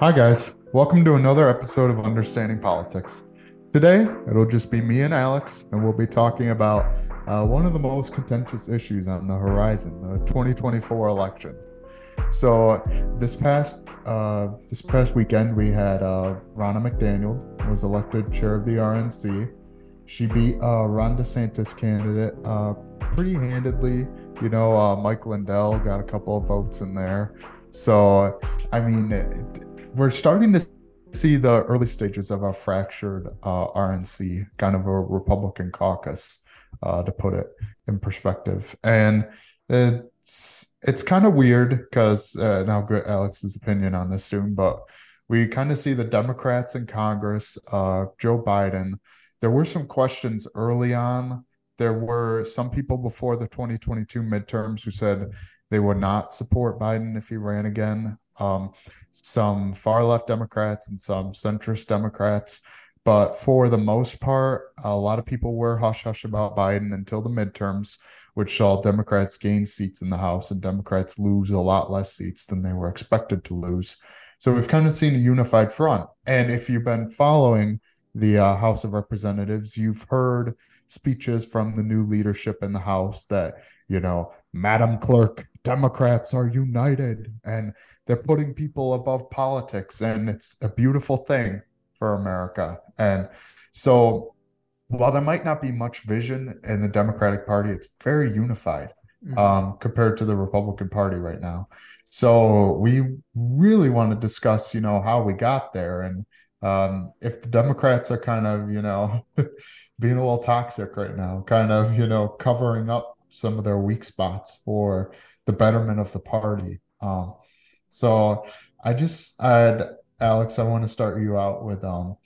Hi, guys. Welcome to another episode of Understanding Politics. Today, it'll just be me and Alex, and we'll be talking about uh, one of the most contentious issues on the horizon the 2024 election. So, this past uh, this past weekend, we had uh, Ronna McDaniel was elected chair of the RNC. She beat uh, Ron DeSantis candidate uh, pretty handedly. You know, uh, Mike Lindell got a couple of votes in there. So, I mean, it, we're starting to see the early stages of a fractured uh, RNC, kind of a Republican caucus, uh, to put it in perspective. And it's it's kind of weird because, uh, I'll get Alex's opinion on this soon, but we kind of see the Democrats in Congress, uh, Joe Biden. There were some questions early on. There were some people before the 2022 midterms who said they would not support Biden if he ran again. Um, some far left Democrats and some centrist Democrats. But for the most part, a lot of people were hush hush about Biden until the midterms, which saw Democrats gain seats in the House and Democrats lose a lot less seats than they were expected to lose. So we've kind of seen a unified front. And if you've been following the uh, House of Representatives, you've heard speeches from the new leadership in the House that, you know, Madam Clerk, Democrats are united and they're putting people above politics. And it's a beautiful thing for America. And so while there might not be much vision in the Democratic Party, it's very unified mm-hmm. um, compared to the Republican Party right now. So we really want to discuss, you know, how we got there and um, if the Democrats are kind of, you know, being a little toxic right now, kind of, you know, covering up some of their weak spots for the betterment of the party. Um, so I just, I'd, Alex, I want to start you out with, um,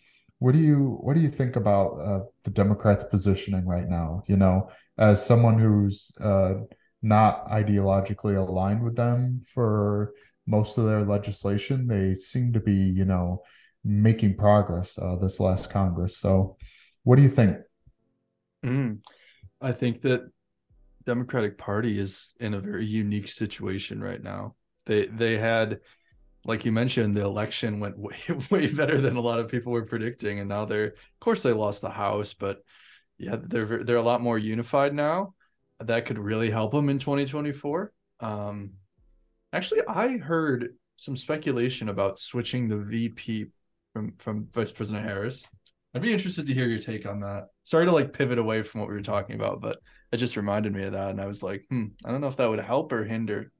what do you, what do you think about uh, the Democrats' positioning right now? You know, as someone who's uh, not ideologically aligned with them for most of their legislation, they seem to be, you know, making progress uh, this last Congress. So, what do you think? Mm, I think that Democratic Party is in a very unique situation right now. They they had, like you mentioned, the election went way way better than a lot of people were predicting, and now they're of course they lost the House, but yeah, they're they're a lot more unified now. That could really help them in 2024. Um, actually, I heard some speculation about switching the VP from from Vice President Harris. I'd be interested to hear your take on that. Sorry to like pivot away from what we were talking about, but it just reminded me of that, and I was like, hmm, I don't know if that would help or hinder.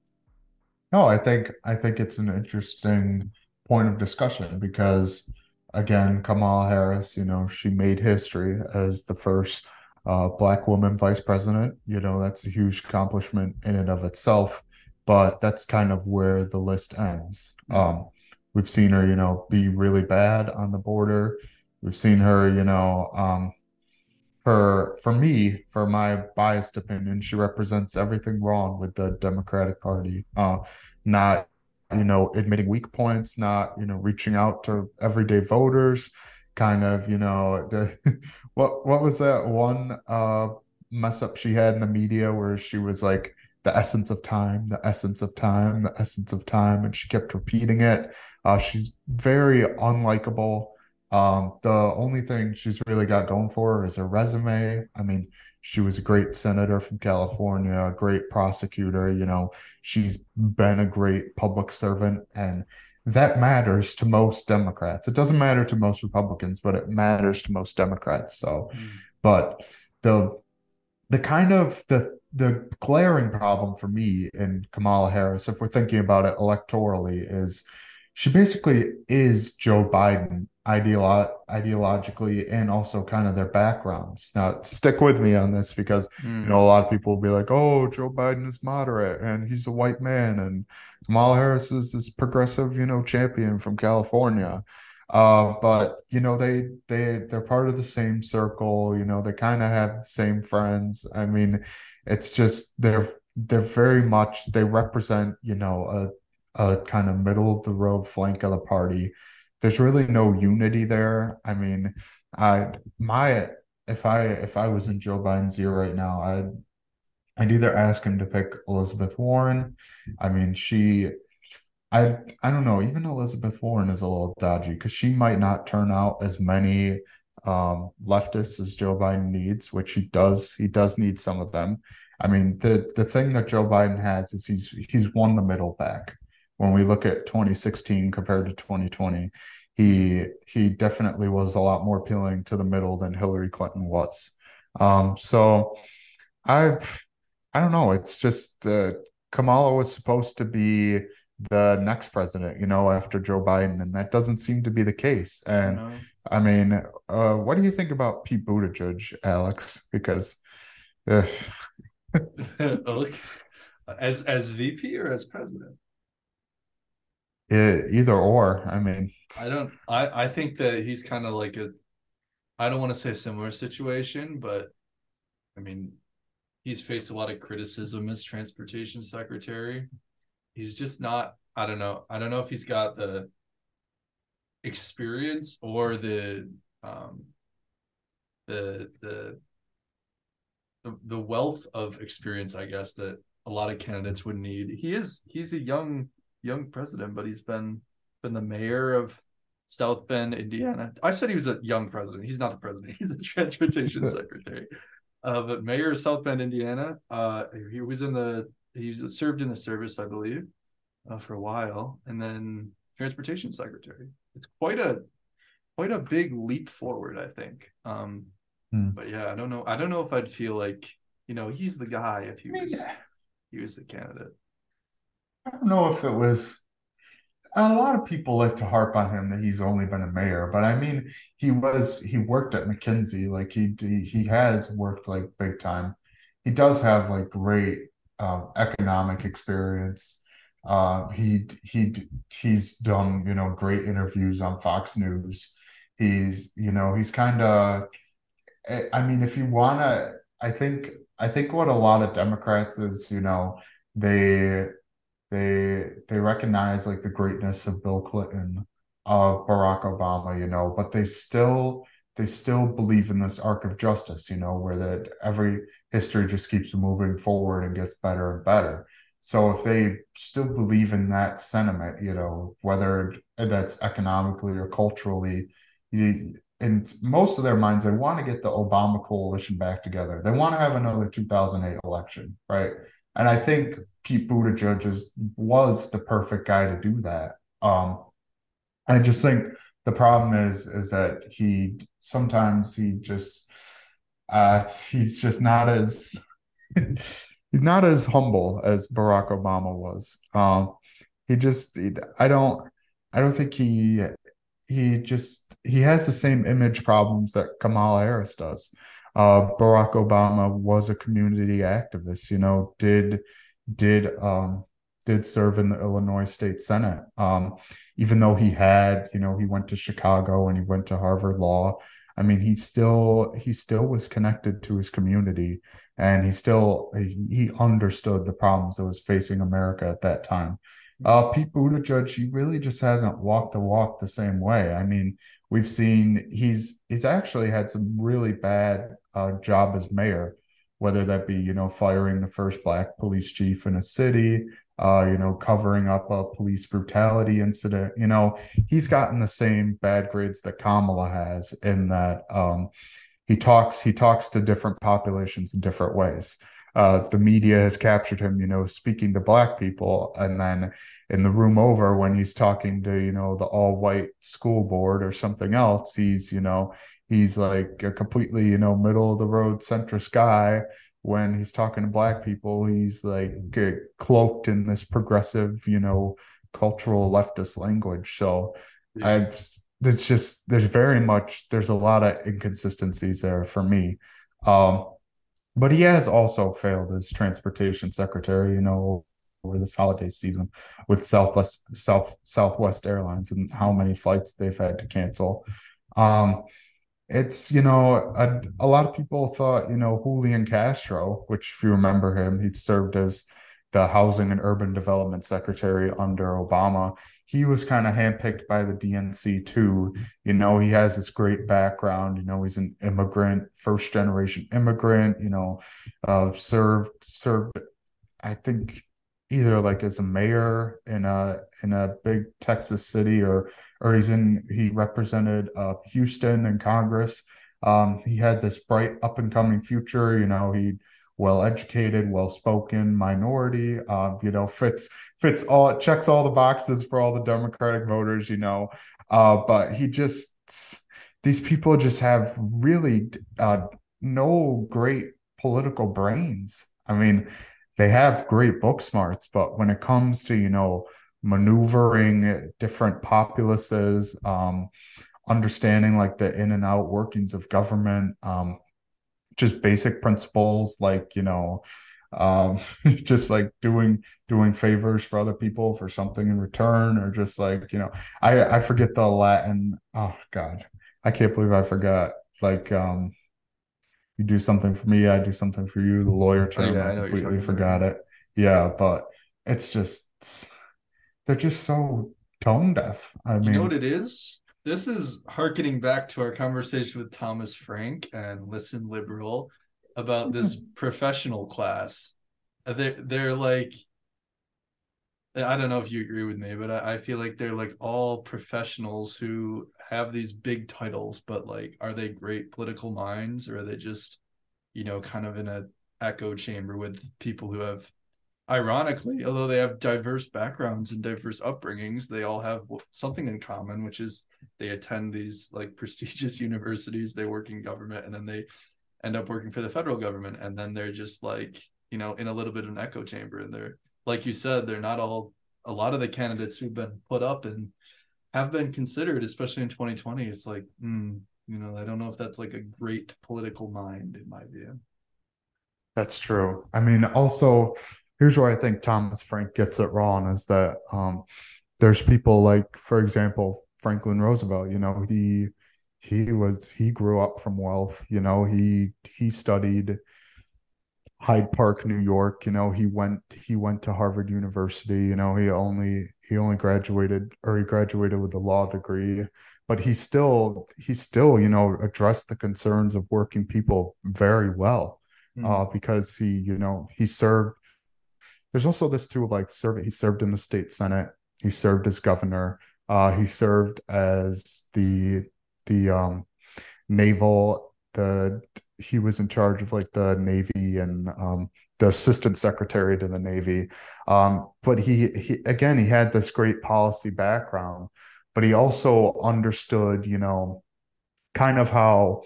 No, I think I think it's an interesting point of discussion because again, Kamala Harris, you know, she made history as the first uh, black woman vice president. You know, that's a huge accomplishment in and of itself, but that's kind of where the list ends. Mm-hmm. Um, We've seen her, you know, be really bad on the border. We've seen her, you know, um, for for me, for my biased opinion, she represents everything wrong with the Democratic Party. Uh, not, you know, admitting weak points, not, you know, reaching out to everyday voters, kind of, you know, what what was that one uh mess up she had in the media where she was like the essence of time, the essence of time, the essence of time, and she kept repeating it. Uh, she's very unlikable. Um, the only thing she's really got going for her is her resume. I mean, she was a great senator from California, a great prosecutor. You know, she's been a great public servant, and that matters to most Democrats. It doesn't matter to most Republicans, but it matters to most Democrats. So, mm. but the the kind of the the glaring problem for me in Kamala Harris, if we're thinking about it electorally, is she basically is Joe Biden ideolo- ideologically and also kind of their backgrounds. Now, stick with me on this because mm. you know a lot of people will be like, "Oh, Joe Biden is moderate and he's a white man, and Kamala Harris is this progressive, you know, champion from California." Uh, but you know they they they're part of the same circle. You know they kind of have the same friends. I mean, it's just they're they're very much they represent you know a a kind of middle of the road flank of the party. There's really no unity there. I mean, I my if I if I was in Joe Biden's ear right now, I'd I'd either ask him to pick Elizabeth Warren. I mean, she I I don't know. Even Elizabeth Warren is a little dodgy because she might not turn out as many um, leftists as Joe Biden needs, which he does. He does need some of them. I mean, the the thing that Joe Biden has is he's he's won the middle back. When we look at 2016 compared to 2020, he he definitely was a lot more appealing to the middle than Hillary Clinton was. Um, so I I don't know. It's just uh, Kamala was supposed to be the next president, you know, after Joe Biden, and that doesn't seem to be the case. And I, I mean, uh, what do you think about Pete Buttigieg, Alex? Because if as as VP or as president, it, either or. I mean, I don't. I I think that he's kind of like a. I don't want to say similar situation, but I mean, he's faced a lot of criticism as transportation secretary. He's just not. I don't know. I don't know if he's got the experience or the um the the the, the wealth of experience i guess that a lot of candidates would need he is he's a young young president but he's been been the mayor of south bend indiana i said he was a young president he's not the president he's a transportation secretary uh, but mayor of South Bend, Indiana. Uh, he was in the he served in the service, I believe, uh, for a while, and then transportation secretary. It's quite a quite a big leap forward, I think. Um, hmm. But yeah, I don't know. I don't know if I'd feel like you know he's the guy if he was yeah. he was the candidate. I don't know if it was a lot of people like to harp on him that he's only been a mayor, but I mean, he was he worked at McKinsey, like he he has worked like big time. He does have like great uh, economic experience. Uh, he he he's done you know great interviews on Fox News. He's you know he's kind of. I mean, if you wanna, I think I think what a lot of Democrats is, you know, they they they recognize like the greatness of Bill Clinton, of Barack Obama, you know, but they still they still believe in this arc of justice, you know, where that every history just keeps moving forward and gets better and better. So if they still believe in that sentiment, you know, whether that's economically or culturally, you, in most of their minds, they want to get the Obama coalition back together. They want to have another 2008 election, right? And I think Pete Buttigieg is, was the perfect guy to do that. Um, I just think the problem is is that he sometimes he just uh, he's just not as he's not as humble as Barack Obama was. Um, he just he, I don't I don't think he he just he has the same image problems that Kamala Harris does uh, Barack Obama was a community activist. You know, did did um, did serve in the Illinois State Senate. Um, even though he had, you know, he went to Chicago and he went to Harvard Law. I mean, he still he still was connected to his community, and he still he, he understood the problems that was facing America at that time. Uh, Pete Buttigieg, he really just hasn't walked the walk the same way. I mean, we've seen he's he's actually had some really bad uh, job as mayor, whether that be you know firing the first black police chief in a city, uh, you know covering up a police brutality incident. You know he's gotten the same bad grades that Kamala has in that um, he talks he talks to different populations in different ways. Uh, the media has captured him, you know, speaking to black people, and then in the room over when he's talking to you know the all white school board or something else he's you know he's like a completely you know middle of the road centrist guy. When he's talking to black people he's like cloaked in this progressive you know cultural leftist language. So yeah. i it's just there's very much there's a lot of inconsistencies there for me. Um but he has also failed as transportation secretary you know over this holiday season with Southwest South Southwest Airlines and how many flights they've had to cancel. Um, it's you know a, a lot of people thought you know Julian Castro, which if you remember him, he served as the Housing and Urban Development Secretary under Obama. He was kind of handpicked by the DNC too. You know, he has this great background. You know, he's an immigrant, first generation immigrant. You know, uh, served served. I think either like as a mayor in a in a big Texas city or or he's in he represented uh, Houston in Congress. Um, he had this bright up and coming future. You know, he well educated, well spoken, minority. Uh, you know, fits fits all checks all the boxes for all the Democratic voters. You know, uh, but he just these people just have really uh, no great political brains. I mean, they have great book smarts, but when it comes to, you know, maneuvering different populaces, um, understanding like the in and out workings of government, um, just basic principles like, you know, um, just like doing doing favors for other people for something in return, or just like, you know, I I forget the Latin. Oh God, I can't believe I forgot. Like um you do something for me, I do something for you. The lawyer term, oh, yeah, I, I completely forgot it. Yeah, but it's just they're just so tone deaf. I mean, you know what it is? This is harkening back to our conversation with Thomas Frank and Listen Liberal about this professional class. Uh, they're they're like I don't know if you agree with me, but I, I feel like they're like all professionals who have these big titles, but like, are they great political minds or are they just, you know, kind of in a echo chamber with people who have, ironically, although they have diverse backgrounds and diverse upbringings, they all have something in common, which is they attend these like prestigious universities, they work in government, and then they end up working for the federal government, and then they're just like, you know, in a little bit of an echo chamber, and they're like you said, they're not all a lot of the candidates who've been put up and have been considered, especially in 2020. It's like, mm, you know, I don't know if that's like a great political mind in my view. That's true. I mean, also, here's where I think Thomas Frank gets it wrong is that um, there's people like, for example, Franklin Roosevelt. You know, he he was he grew up from wealth. You know, he he studied Hyde Park, New York. You know, he went he went to Harvard University. You know, he only he only graduated or he graduated with a law degree, but he still he still you know addressed the concerns of working people very well, mm. uh, because he you know he served. There's also this too of like serve. He served in the state senate. He served as governor. Uh, he served as the the um, naval the he was in charge of like the Navy and um, the assistant secretary to the Navy. Um, but he, he, again, he had this great policy background, but he also understood, you know, kind of how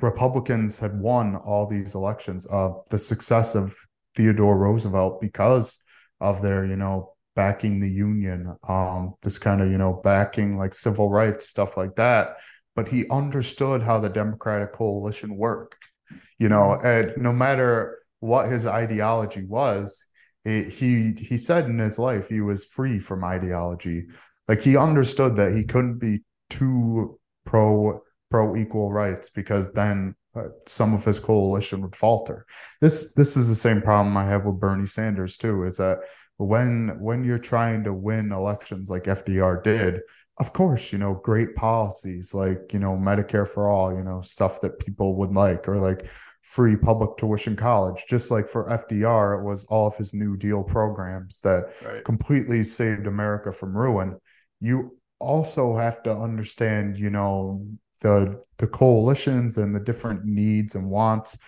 Republicans had won all these elections. Uh, the success of Theodore Roosevelt because of their, you know, backing the Union, um, this kind of, you know, backing like civil rights, stuff like that but he understood how the Democratic coalition worked. You know, mm-hmm. and no matter what his ideology was, it, he he said in his life he was free from ideology. Like he understood that he couldn't be too pro pro equal rights because then uh, some of his coalition would falter. This this is the same problem I have with Bernie Sanders too. Is that when when you're trying to win elections like FDR did, of course, you know, great policies like, you know, Medicare for all, you know, stuff that people would like, or like free public tuition college. Just like for FDR, it was all of his New Deal programs that right. completely saved America from ruin. You also have to understand, you know, the the coalitions and the different needs and wants.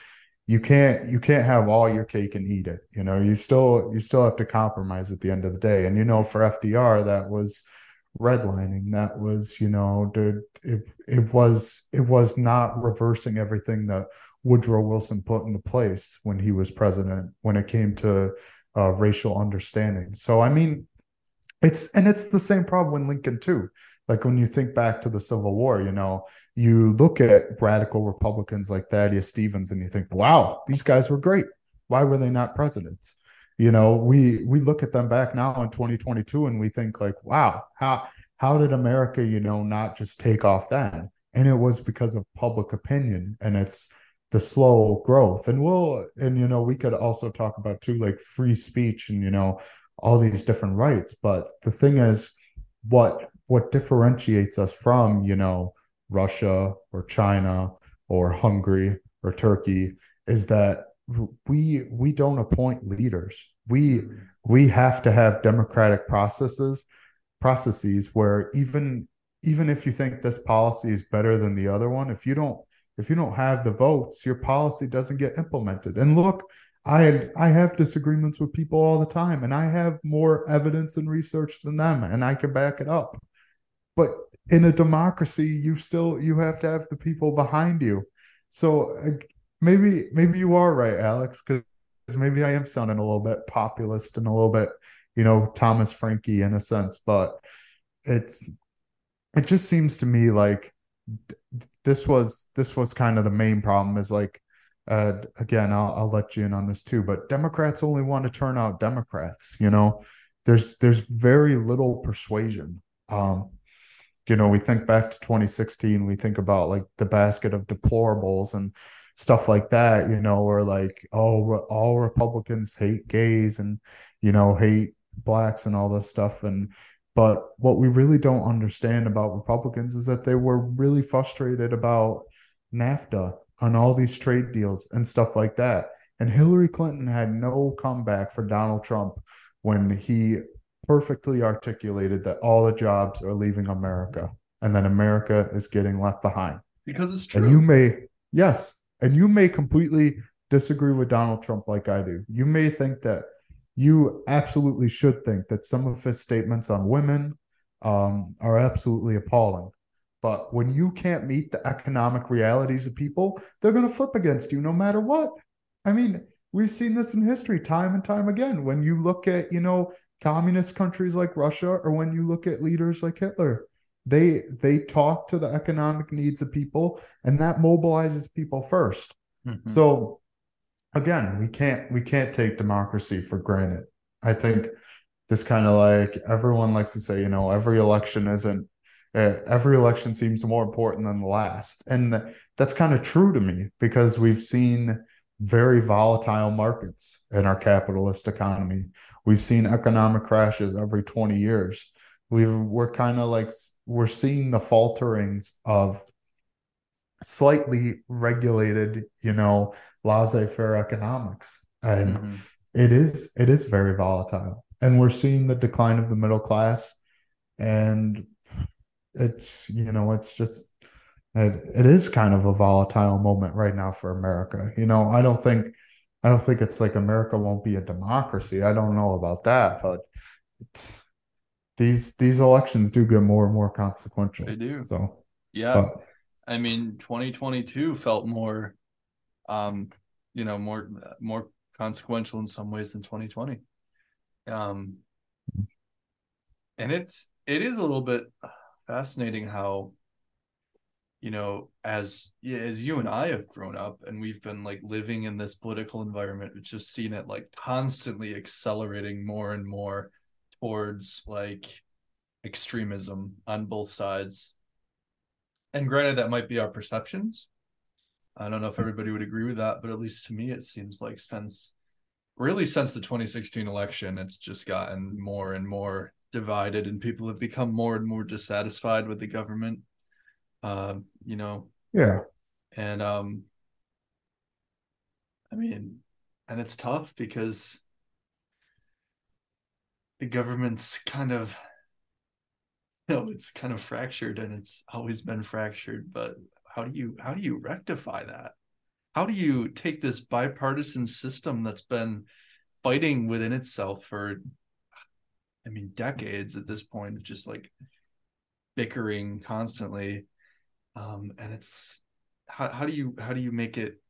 You can't you can't have all your cake and eat it. You know, you still you still have to compromise at the end of the day. And you know, for FDR, that was redlining. That was you know it, it was it was not reversing everything that woodrow wilson put into place when he was president when it came to uh, racial understanding. So i mean it's and it's the same problem with lincoln too. Like when you think back to the civil war you know you look at radical republicans like thaddeus stevens and you think wow these guys were great. Why were they not presidents you know we we look at them back now in 2022 and we think like wow how how did america you know not just take off then? And it was because of public opinion and it's the slow growth. And we'll and you know we could also talk about too like free speech and you know all these different rights. But the thing is what what differentiates us from you know russia or china or hungary or turkey is that we we don't appoint leaders. We we have to have democratic processes processes where even even if you think this policy is better than the other one if you don't if you don't have the votes your policy doesn't get implemented. And look i i have disagreements with people all the time and i have more evidence and research than them and i can back it up. But in a democracy you still you have to have the people behind you. So maybe maybe you are right alex because maybe i am sounding a little bit populist and a little bit you know thomas frankie in a sense but it's it just seems to me like this was this was kind of the main problem is like uh, again I'll, I'll let you in on this too but democrats only want to turn out democrats you know? There's there's very little persuasion. Um you know we think back to 2016 we think about like the basket of deplorables and stuff like that you know or like oh all republicans hate gays and you know hate blacks and all this stuff and but what we really don't understand about Republicans is that they were really frustrated about NAFTA on all these trade deals and stuff like that. And Hillary Clinton had no comeback for Donald Trump when he perfectly articulated that all the jobs are leaving America and that America is getting left behind. Because it's true. And you may, yes, and you may completely disagree with Donald Trump like I do. You may think that you absolutely should think that some of his statements on women um, are absolutely appalling. But when you can't meet the economic realities of people, they're going to flip against you no matter what. I mean, we've seen this in history time and time again. When you look at, you know, communist countries like Russia or when you look at leaders like Hitler, they they talk to the economic needs of people and that mobilizes people 1st mm-hmm. So again, we can't we can't take democracy for granted. I think this kind of like everyone likes to say, you know, every election isn't uh, every election seems more important than the last, and that's kind of true to me because we've seen very volatile markets in our capitalist economy. We've seen economic crashes every 20 years. We've we're kind of like we're seeing the falterings of slightly regulated, you know, laissez-faire economics. And mm-hmm. it is it is very volatile. And we're seeing the decline of the middle class. And it's you know it's just it, it is kind of a volatile moment right now for america. You know i don't think i don't think it's like america won't be a democracy. I don't know about that but these these elections do get more and more consequential. They do. So yeah. but, i mean 2022 felt more um, you know, more more consequential in some ways than 2020. Um, and it's it is a little bit fascinating how you know as as you and i have grown up and we've been like living in this political environment we've just seen it like constantly accelerating more and more towards like extremism on both sides. And granted that might be our perceptions. I don't know if everybody would agree with that, but at least to me, it seems like since really since the 2016 election, it's just gotten more and more divided, and people have become more and more dissatisfied with the government. Uh, you know, yeah, and um, I mean, and it's tough because the government's kind of you know it's kind of fractured and it's always been fractured but how do you how do you rectify that? How do you take this bipartisan system that's been fighting within itself for i mean decades at this point of just like bickering constantly um and it's how, how do you how do you make it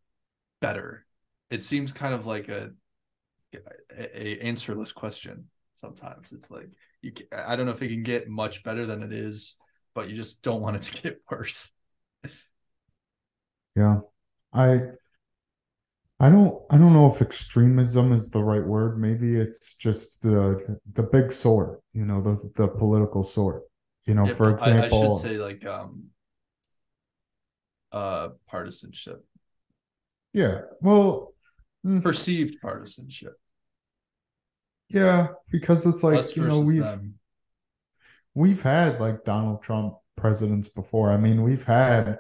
better? It seems kind of like a a, a answerless question sometimes it's like you i don't know if it can get much better than it is but you just don't want it to get worse yeah. I I don't I don't know if extremism is the right word. Maybe it's just the the big sort, you know, the the political sort. You know, yeah, for example, I, I, should say like um uh partisanship. Yeah. Well, mm. perceived partisanship. Yeah, because it's like, Us you know, we've them. we've had like Donald Trump presidents before. I mean, we've had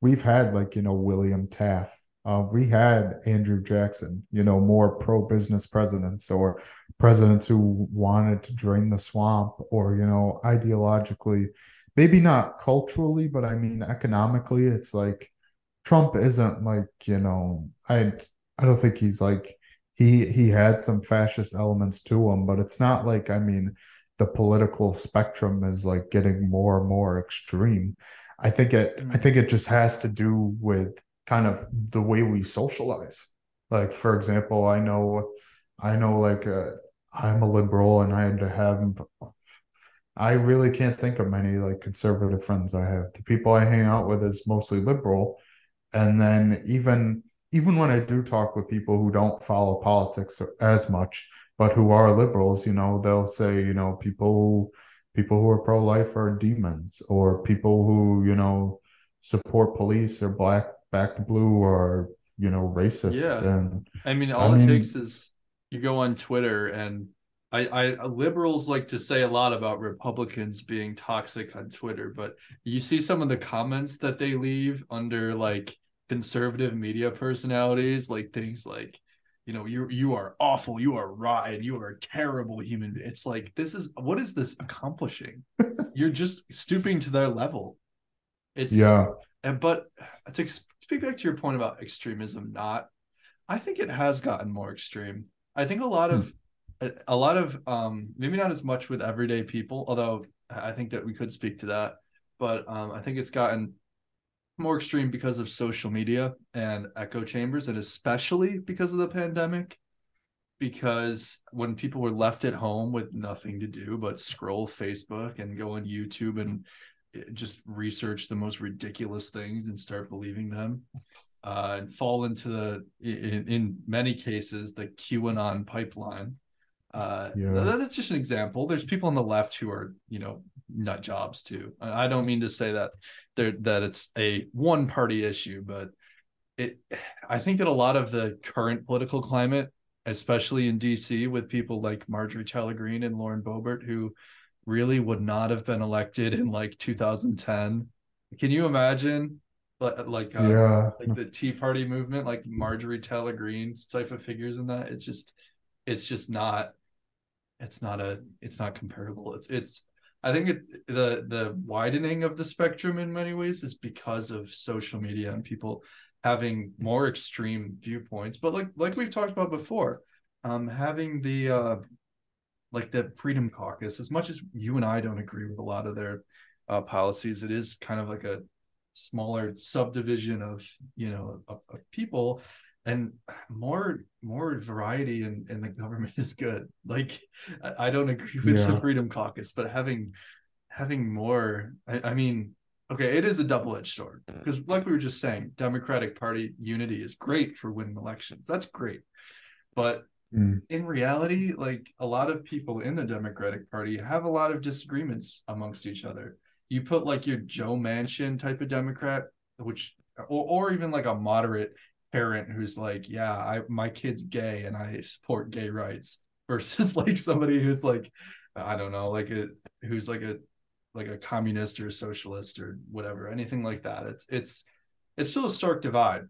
we've had like you know William Taft uh, we had Andrew Jackson, you know, more pro business presidents or presidents who wanted to drain the swamp or, you know, ideologically, maybe not culturally, but I mean, economically, it's like Trump isn't like, you know, I, I don't think he's like, he, he had some fascist elements to him, but it's not like, I mean, the political spectrum is like getting more and more extreme. I think it, I think it just has to do with, kind of the way we socialize. Like for example, I know, I know, like uh, I'm a liberal, and I had to have. I really can't think of many like conservative friends I have. The people I hang out with is mostly liberal, and then even even when I do talk with people who don't follow politics as much, but who are liberals, you know, they'll say, you know, people who people who are pro-life are demons, or people who, you know, support police or black back to blue or you know racist yeah. and i mean all I it mean, takes is you go on twitter and I, I liberals like to say a lot about republicans being toxic on twitter but you see some of the comments that they leave under like conservative media personalities like things like you know you you are awful you are raw and you are a terrible human. It's like this is what is this accomplishing? You're just stooping to their level. It's yeah. and but to speak back to your point about extremism not i think it has gotten more extreme. I think a lot of hmm. a, a lot of um maybe not as much with everyday people although i think that we could speak to that but um i think it's gotten more extreme because of social media and echo chambers and especially because of the pandemic because when people were left at home with nothing to do but scroll facebook and go on youtube and just research the most ridiculous things and start believing them uh, and fall into the in, in many cases the qanon pipeline uh, yeah. that's just an example there's people on the left who are you know nut jobs too i don't mean to say that there that it's a one party issue but it i think that a lot of the current political climate especially in dc with people like marjorie taylor greene and lauren boebert who really would not have been elected in like 2010. Can you imagine like uh, yeah. like the Tea Party movement, like Marjorie Taylor Greene's type of figures in that? It's just it's just not it's not a it's not comparable. It's it's I think it, the the widening of the spectrum in many ways is because of social media and people having more extreme viewpoints. But like like we've talked about before, um, having the uh, like the Freedom Caucus, as much as you and I don't agree with a lot of their uh, policies, it is kind of like a smaller subdivision of you know of, of people and more more variety in, in the government is good like i, I don't agree with yeah. the freedom caucus but having having more I, I mean okay it is a double-edged sword because like we were just saying democratic party unity is great for winning elections that's great but Mm. In reality, like a lot of people in the Democratic Party have a lot of disagreements amongst each other. You put like your Joe Manchin type of Democrat, which or, or even like a moderate parent who's like, yeah, I my kid's gay and I support gay rights, versus like somebody who's like, I don't know, like a who's like a like a communist or socialist or whatever, anything like that. It's it's it's still a stark divide.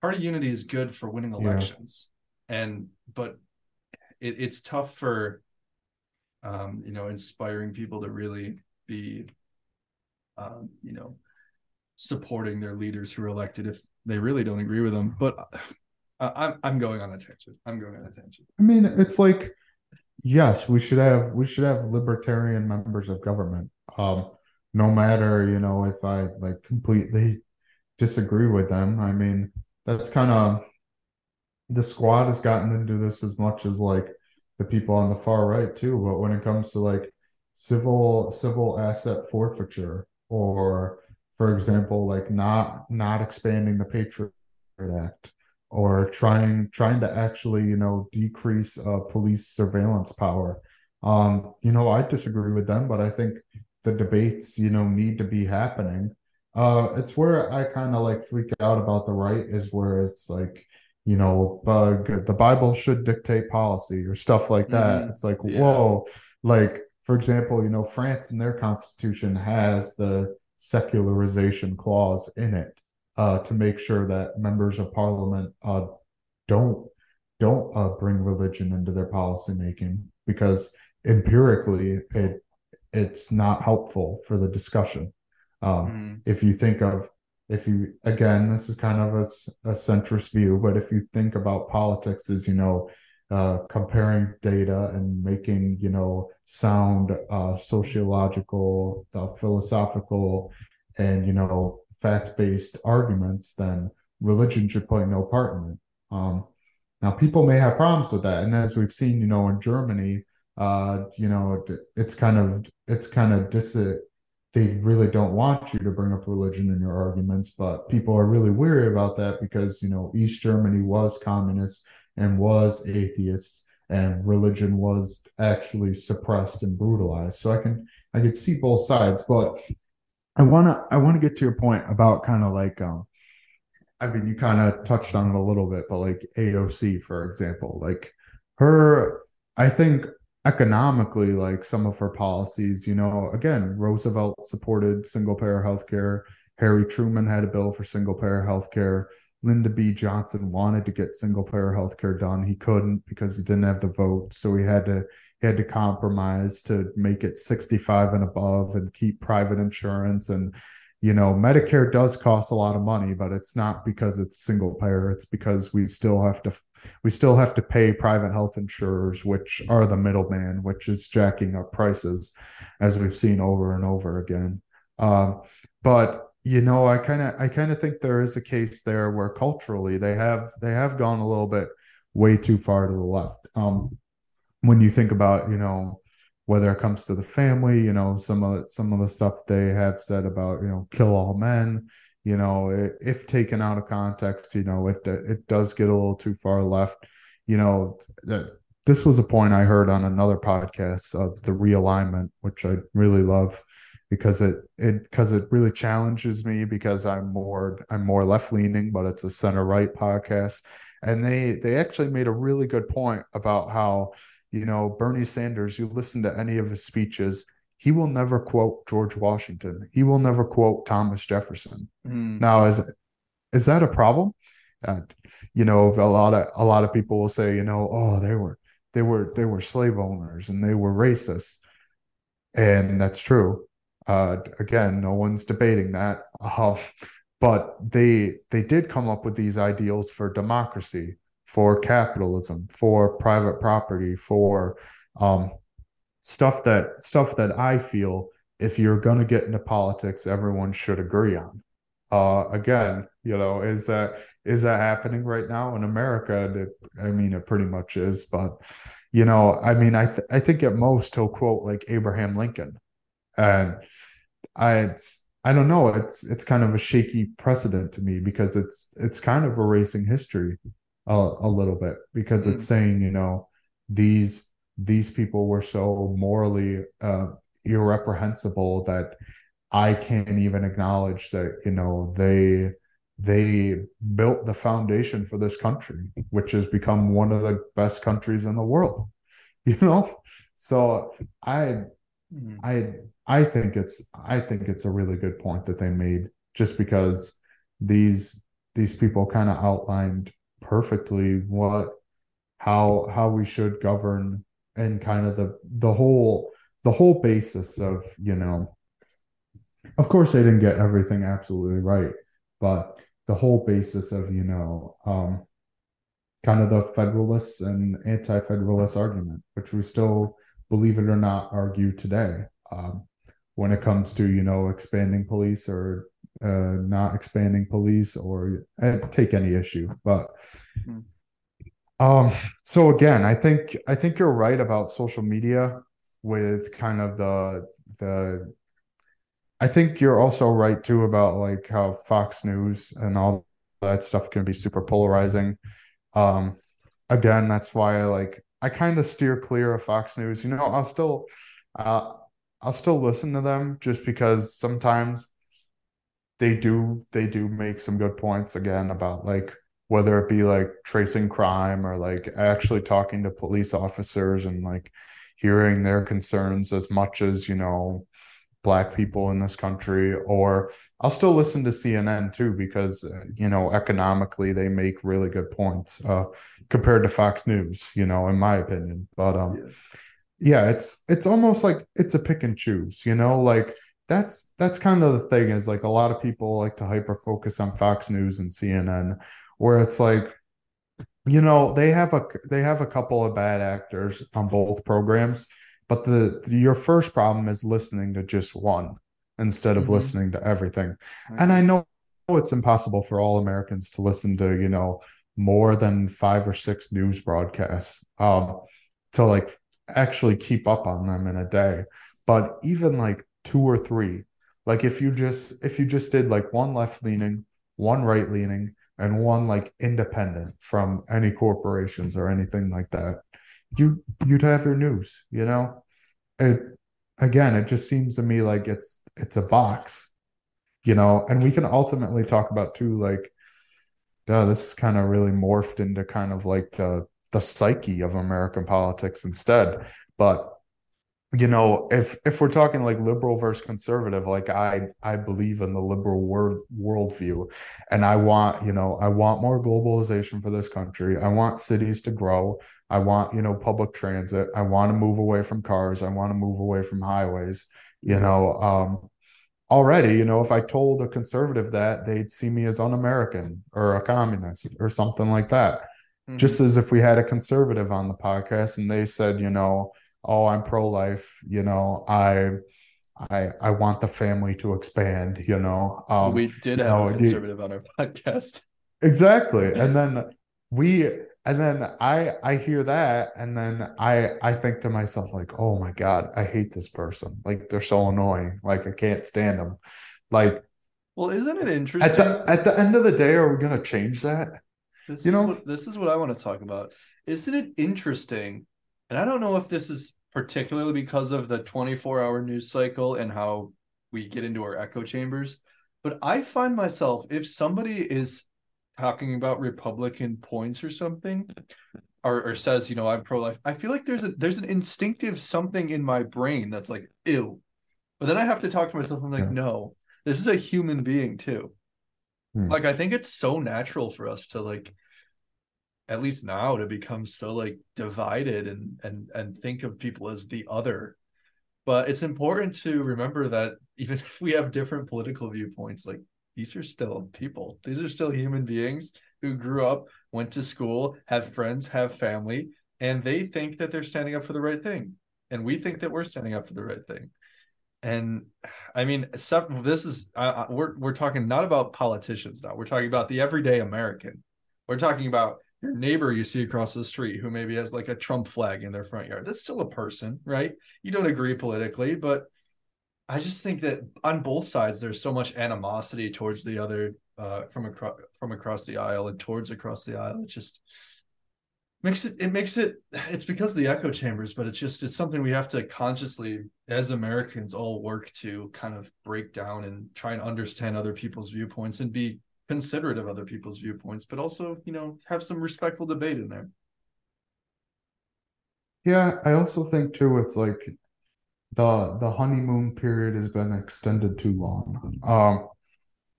Party unity is good for winning elections. Yeah and but it, it's tough for um, you know inspiring people to really be um, you know supporting their leaders who are elected if they really don't agree with them but uh, I'm, I'm going on a tangent. I'm going on a tangent. I mean it's like yes we should have we should have libertarian members of government. Um no matter you know if i like completely disagree with them. I mean that's kind of the squad has gotten into this as much as like the people on the far right too. But when it comes to like civil civil asset forfeiture or for example like not not expanding the patriot act or trying trying to actually you know decrease uh, police surveillance power um you know i disagree with them but i think the debates you know need to be happening uh it's where i kind of like freak out about the right is where it's like you know, uh, the Bible should dictate policy or stuff like that. Mm-hmm. It's like, yeah. whoa, like for example, you know, France in their constitution has the secularization clause in it. uh, to make sure that members of parliament uh, don't don't uh, bring religion into their policymaking because empirically it it's not helpful for the discussion. Um, mm. If you think of if you again this is kind of a, a centrist view but if you think about politics as you know uh, comparing data and making you know sound uh, sociological uh, philosophical and you know fact-based arguments then religion should play no part in it. Um, now people may have problems with that and as we've seen you know in germany uh, you know it's kind of it's kind of dis they really don't want you to bring up religion in your arguments, but people are really weary about that because you know East Germany was communist and was atheist, and religion was actually suppressed and brutalized. So I can I could see both sides, but I wanna I wanna get to your point about kind of like um I mean you kind of touched on it a little bit, but like AOC for example, like her I think economically like some of her policies you know again roosevelt supported single payer healthcare harry truman had a bill for single payer healthcare lyndon b. Johnson wanted to get single payer healthcare done. He couldn't because he didn't have the vote. So he had to he had to compromise to make it 65 and above and keep private insurance. And you know medicare does cost a lot of money but it's not because it's single payer it's because we still have to we still have to pay private health insurers which are the middleman which is jacking up prices as we've seen over and over again. Um, but you know i kind of i kind of think there is a case there where culturally they have they have gone a little bit way too far to the left um, when you think about you know whether it comes to the family, you know, some of some of the stuff they have said about, you know, kill all men, you know, if taken out of context, you know, it it does get a little too far left. You know, this was a point I heard on another podcast of the realignment, which I really love because it it because it really challenges me because I'm more I'm more left leaning, but it's a center right podcast, and they they actually made a really good point about how you know, Bernie Sanders, you listen to any of his speeches, he will never quote George Washington. He will never quote Thomas Jefferson. Mm. Now, is is that a problem? And you know, a lot of a lot of people will say, you know, oh, they were they were they were slave owners and they were racist, and that's true. Uh, again, no one's debating that. Uh, but they they did come up with these ideals for democracy for capitalism, for private property, for um, stuff that stuff that I feel if you're going to get into politics, everyone should agree on. Uh, again, you know, is that is that happening right now in America? It, I mean, it pretty much is, but you know, I mean, I th- I think at most he'll quote like Abraham Lincoln, and I it's I don't know, it's it's kind of a shaky precedent to me because it's it's kind of erasing history a, a little bit because mm. it's saying you know these these people were so morally uh, irreprehensible that I can't even acknowledge that you know they they built the foundation for this country, which has become one of the best countries in the world. You know, so I mm. I I think it's I think it's a really good point that they made just because these these people kind of outlined perfectly what how how we should govern and kind of the the whole the whole basis of you know of course they didn't get everything absolutely right but the whole basis of you know um kind of the federalists and anti-federalist argument which we still believe it or not argue today. Um, when it comes to you know expanding police or uh, not expanding police or uh, take any issue. But mm-hmm. um, so again, I think I think you're right about social media with kind of the the. I think you're also right too about like how Fox News and all that stuff can be super polarizing. Um, again, that's why I like I kind of steer clear of Fox News. You know, I'll still uh, I'll still listen to them just because sometimes they do they do make some good points again about like whether it be like tracing crime or like actually talking to police officers and like hearing their concerns as much as you know black people in this country or i'll still listen to cnn too because uh, you know economically they make really good points uh, compared to fox news you know in my opinion but um yeah. Yeah it's it's almost like it's a pick and choose you know like that's that's kind of the thing is like a lot of people like to hyper focus on fox news and cnn where it's like you know they have a they have a couple of bad actors on both programs but the, the your first problem is listening to just one instead of mm-hmm. listening to everything and i know it's impossible for all americans to listen to you know more than five or six news broadcasts um to like actually keep up on them in a day. But even like two or three like if you just if you just did like one left leaning one right leaning and one like independent from any corporations or anything like that you you'd have your news you know? It again it just seems to me like it's it's a box you know? And we can ultimately talk about too like duh, this kind of really morphed into kind of like the the psyche of american politics instead. But you know if if we're talking like liberal versus conservative like i i believe in the liberal world worldview. And i want you know i want more globalization for this country. I want cities to grow. I want you know public transit. I want to move away from cars. I want to move away from highways you know um already you know if i told a conservative that they'd see me as un-american or a communist or something like that mm-hmm. just as if we had a conservative on the podcast and they said you know oh i'm pro-life you know i i i want the family to expand you know um, we did have know, a conservative on our podcast. Exactly. And then we and then i i hear that and then i i think to myself like oh my god i hate this person. Like they're so annoying. Like i can't stand them. Like well isn't it interesting at the, at the end of the day are we going to change that this you know what, this is what i want to talk about isn't it interesting and I don't know if this is particularly because of the 24 hour news cycle and how we get into our echo chambers, but I find myself, if somebody is talking about Republican points or something, or, or says, you know, I'm pro life, I feel like there's a there's an instinctive something in my brain that's like, ew. But then I have to talk to myself. I'm like, yeah. no, this is a human being too. Hmm. Like I think it's so natural for us to like at least now to become so like divided and and and think of people as the other. But it's important to remember that even if we have different political viewpoints like these are still people. These are still human beings who grew up went to school have friends have family and they think that they're standing up for the right thing. And we think that we're standing up for the right thing and i mean this is uh, we're we're talking not about politicians now we're talking about the everyday american we're talking about your neighbor you see across the street who maybe has like a Trump flag in their front yard. That's still a person, right? You don't agree politically, but I just think that on both sides there's so much animosity towards the other uh, from across from across the aisle and towards across the aisle. It just makes it it makes it it's because of the echo chambers, but it's just it's something we have to consciously as Americans all work to kind of break down and try and understand other people's viewpoints and be considerate of other people's viewpoints, but also, you know, have some respectful debate in there. Yeah, I also think too it's like the the honeymoon period has been extended too long. Um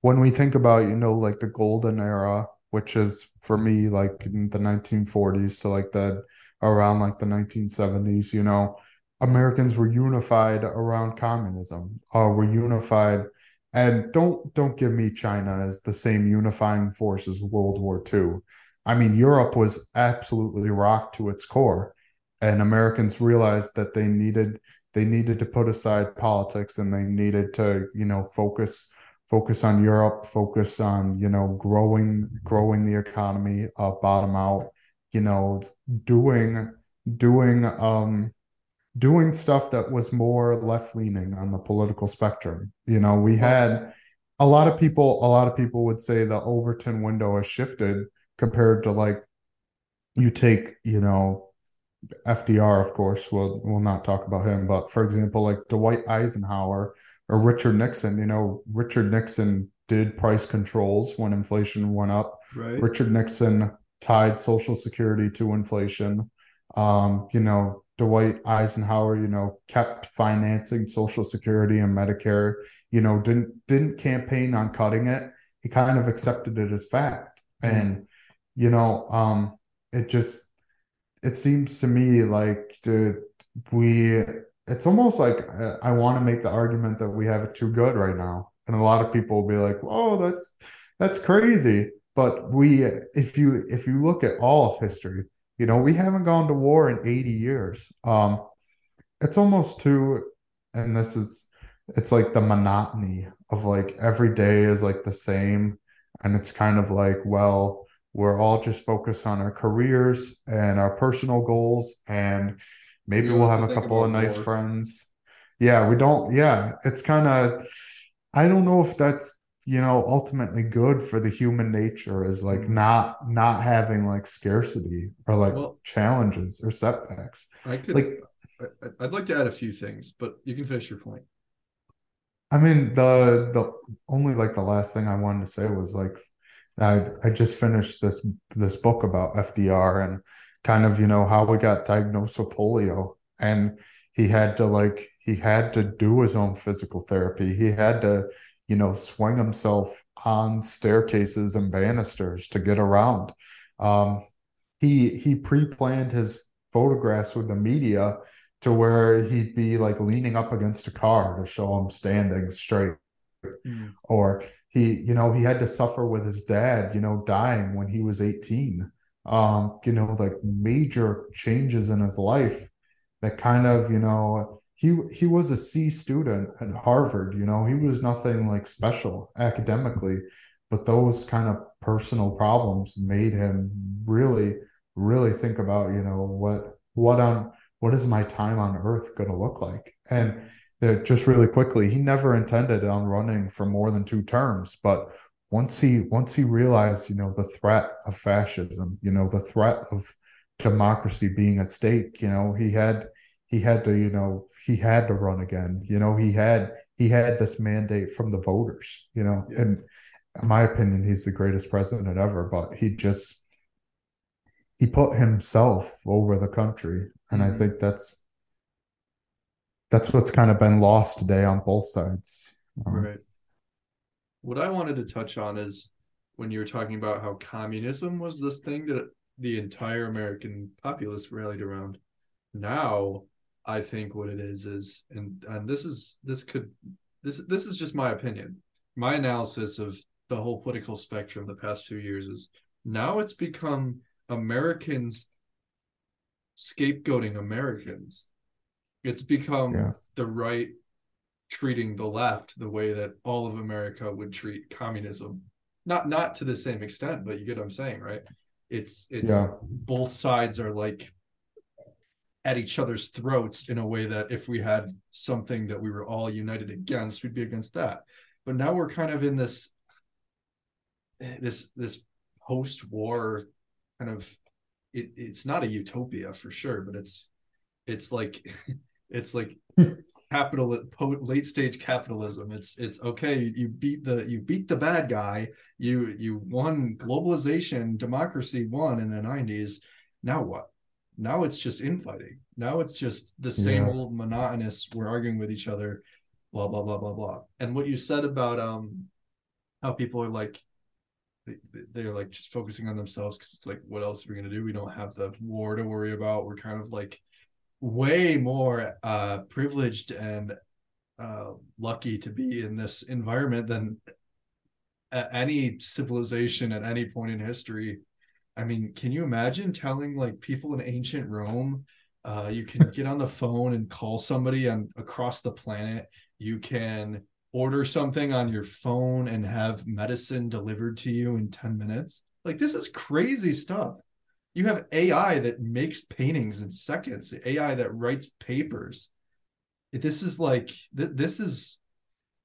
when we think about, you know, like the golden era, which is for me like in the 1940s to like the around like the 1970s, you know, Americans were unified around communism, uh, were unified and don't don't give me China as the same unifying force as World War II. I mean, Europe was absolutely rocked to its core, and Americans realized that they needed they needed to put aside politics and they needed to you know focus focus on Europe, focus on you know growing growing the economy, uh, bottom out, you know, doing doing um doing stuff that was more left leaning on the political spectrum. You know, we had a lot of people, a lot of people would say the Overton window has shifted compared to like you take, you know, FDR, of course, we'll we'll not talk about him, but for example, like Dwight Eisenhower or Richard Nixon, you know, Richard Nixon did price controls when inflation went up. Right. Richard Nixon tied social security to inflation. Um, you know, Dwight Eisenhower, you know, kept financing Social Security and Medicare, you know, didn't didn't campaign on cutting it. He kind of accepted it as fact. Mm-hmm. And, you know, um, it just it seems to me like to we it's almost like I, I want to make the argument that we have it too good right now. And a lot of people will be like, oh, that's that's crazy. But we if you if you look at all of history, you know, we haven't gone to war in 80 years. Um, it's almost too, and this is, it's like the monotony of like every day is like the same. And it's kind of like, well, we're all just focused on our careers and our personal goals. And maybe we'll have, a couple of nice war. friends. Yeah, we don't, yeah, it's kind of, I don't know if that's you know ultimately good for the human nature is like mm-hmm. not not having like scarcity or like well, challenges or setbacks i could like i'd like to add a few things but you can finish your point i mean the the only like the last thing i wanted to say was like i i just finished this this book about fdr and kind of you know how we got diagnosed with polio and he had to like he had to do his own physical therapy he had to you know, swing himself on staircases and banisters to get around. Um, he he pre-planned his photographs with the media to where he'd be like leaning up against a car to show him standing straight. Mm. Or he, you know, he had to suffer with his dad, you know, dying when he was 18. Um, you know, like major changes in his life that kind of, you know, he he was a C student at Harvard. You know, he was nothing like special academically, but those kind of personal problems made him really, really think about you know what what on what is my time on Earth going to look like, and just really quickly, he never intended on running for more than two terms, but once he once he realized you know the threat of fascism, you know the threat of democracy being at stake, you know he had he had to you know he had to run again. You know, he had he had this mandate from the voters. You know, yeah. and in my opinion, he's the greatest president ever. But he just he put himself over the country, and mm-hmm. I think that's that's what's kind of been lost today on both sides. Um, right. What I wanted to touch on is when you were talking about how communism was this thing that the entire American populace rallied around. Now I think what it is is, and and this is this could this this is just my opinion. My analysis of the whole political spectrum the past few years is now it's become Americans scapegoating Americans. It's become yeah. the right treating the left the way that all of America would treat communism. Not not to the same extent, but you get what I'm saying, right? It's it's yeah. both sides are like at each other's throats in a way that if we had something that we were all united against, we'd be against that. But now we're kind of in this this this post-war kind of it, it's not a utopia for sure, but it's it's like it's like capital late stage capitalism it's it's okay you beat the you beat the bad guy you you won globalization democracy won in the 90s now what now it's just infighting. Now it's just the same yeah. old monotonous. We're arguing with each other, blah blah blah blah blah. And what you said about um how people are like they, they're like just focusing on themselves because it's like what else are we gonna do? We don't have the war to worry about. We're kind of like way more uh privileged and uh lucky to be in this environment than any civilization at any point in history I mean, can you imagine telling like people in ancient Rome, uh, you can get on the phone and call somebody on across the planet. You can order something on your phone and have medicine delivered to you in 10 minutes. Like this is crazy stuff. You have AI that makes paintings in seconds, AI that writes papers. This is like th- this is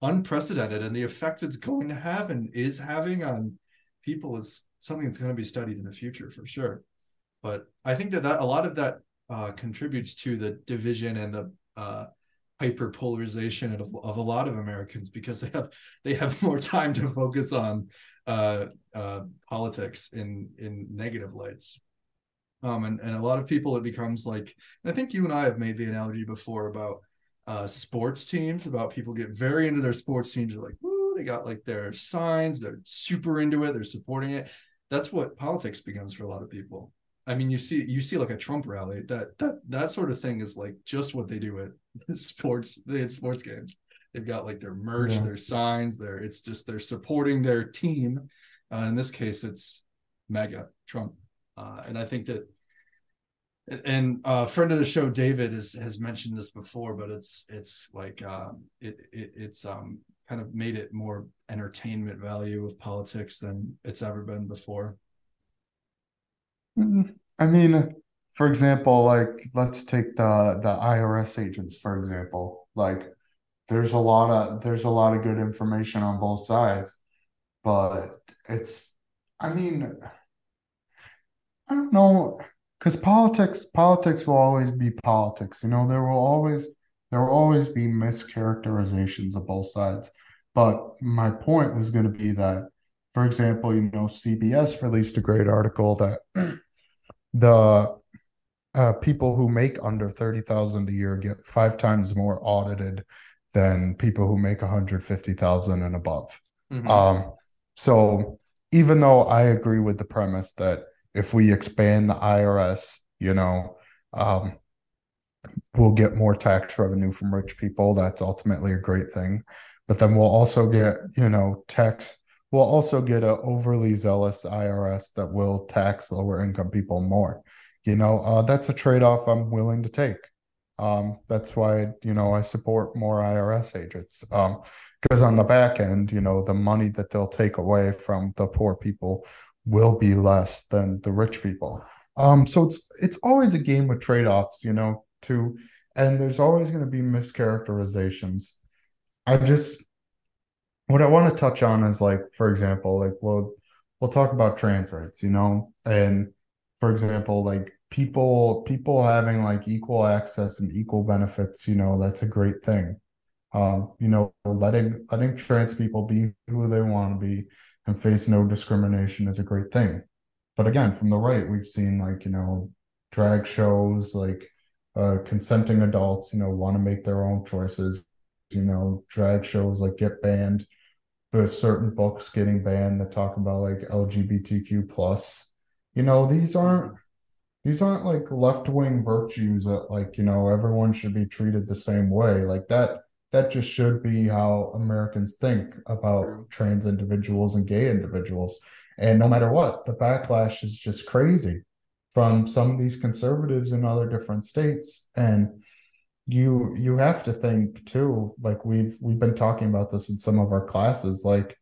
unprecedented and the effect it's going to have and is having on people is something that's going to be studied in the future for sure. But I think that, that a lot of that uh, contributes to the division and the uh, hyperpolarization of, of a lot of Americans because they have they have more time to focus on uh, uh, politics in in negative lights. Um, and, and a lot of people, it becomes like, I think you and I have made the analogy before about uh, sports teams, about people get very into their sports teams. They're like, Woo, they got like their signs, they're super into it, they're supporting it. That's what politics becomes for a lot of people. I mean, you see, you see like a Trump rally. That that that sort of thing is like just what they do at sports. They sports games. They've got like their merch, yeah. their signs. Their it's just they're supporting their team. Uh, in this case, it's MAGA Trump, uh, and I think that. And a uh, friend of the show, David, has has mentioned this before, but it's it's like um, it, it it's um kind of made it more entertainment value of politics than it's ever been before. Mm, I mean, for example, like let's take the the IRS agents for example. Like there's a lot of there's a lot of good information on both sides, but it's I mean I don't know because politics politics will always be politics. You know, there will always there will always be mischaracterizations of both sides. But my point was going to be that, for example, you know, CBS released a great article that the uh, people who make under 30,000 a year get five times more audited than people who make 150,000 and above. Mm-hmm. Um, so even though I agree with the premise that if we expand the IRS, you know, um, we'll get more tax revenue from rich people. That's ultimately a great thing. But then we'll also get, you know, tax. We'll also get an overly zealous IRS that will tax lower income people more. You know, uh, that's a trade off I'm willing to take. Um, that's why you know I support more IRS agents because um, on the back end, you know, the money that they'll take away from the poor people will be less than the rich people. Um, so it's it's always a game with trade offs, you know. To and there's always going to be mischaracterizations. I just what I want to touch on is like, for example, like we'll we'll talk about trans rights, you know, and for example, like people people having like equal access and equal benefits you know that's a great thing um you know letting letting trans people be who they want to be and face no discrimination is a great thing. But again from the right we've seen like you know drag shows like uh consenting adults you know want to make their own choices. You know drag shows like get banned. There's certain books getting banned that talk about like lgbtq plus. You know these aren't these aren't like left wing virtues that like you know everyone should be treated the same way. Like that that just should be how americans think about trans individuals and gay individuals and no matter what the backlash is just crazy from some of these conservatives in other different states and you you have to think too like we've we've been talking about this in some of our classes like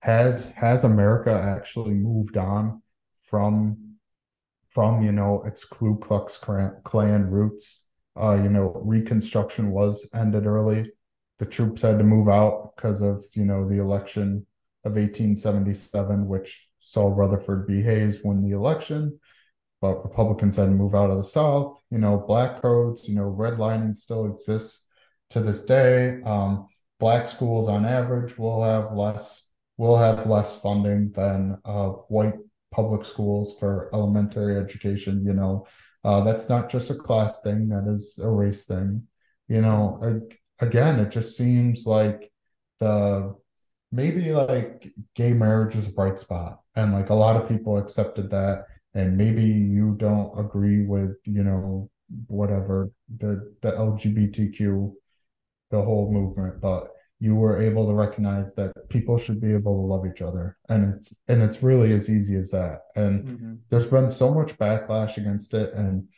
has has america actually moved on from from you know its Ku Klux Klan roots. Uh, you know, Reconstruction was ended early. The troops had to move out because of you know the election of 1877, which saw Rutherford B. Hayes win the election. But Republicans had to move out of the South. You know, black codes. You know, redlining still exists to this day. Um, black schools, on average, will have less will have less funding than uh, white public schools for elementary education you know uh, that's not just a class thing that is a race thing you know again it just seems like the maybe like gay marriage is a bright spot. And like a lot of people accepted that. And maybe you don't agree with you know whatever the the lgbtq the whole movement but you were able to recognize that people should be able to love each other. And it's and it's really as easy as that. And mm-hmm. there's been so much backlash against it. And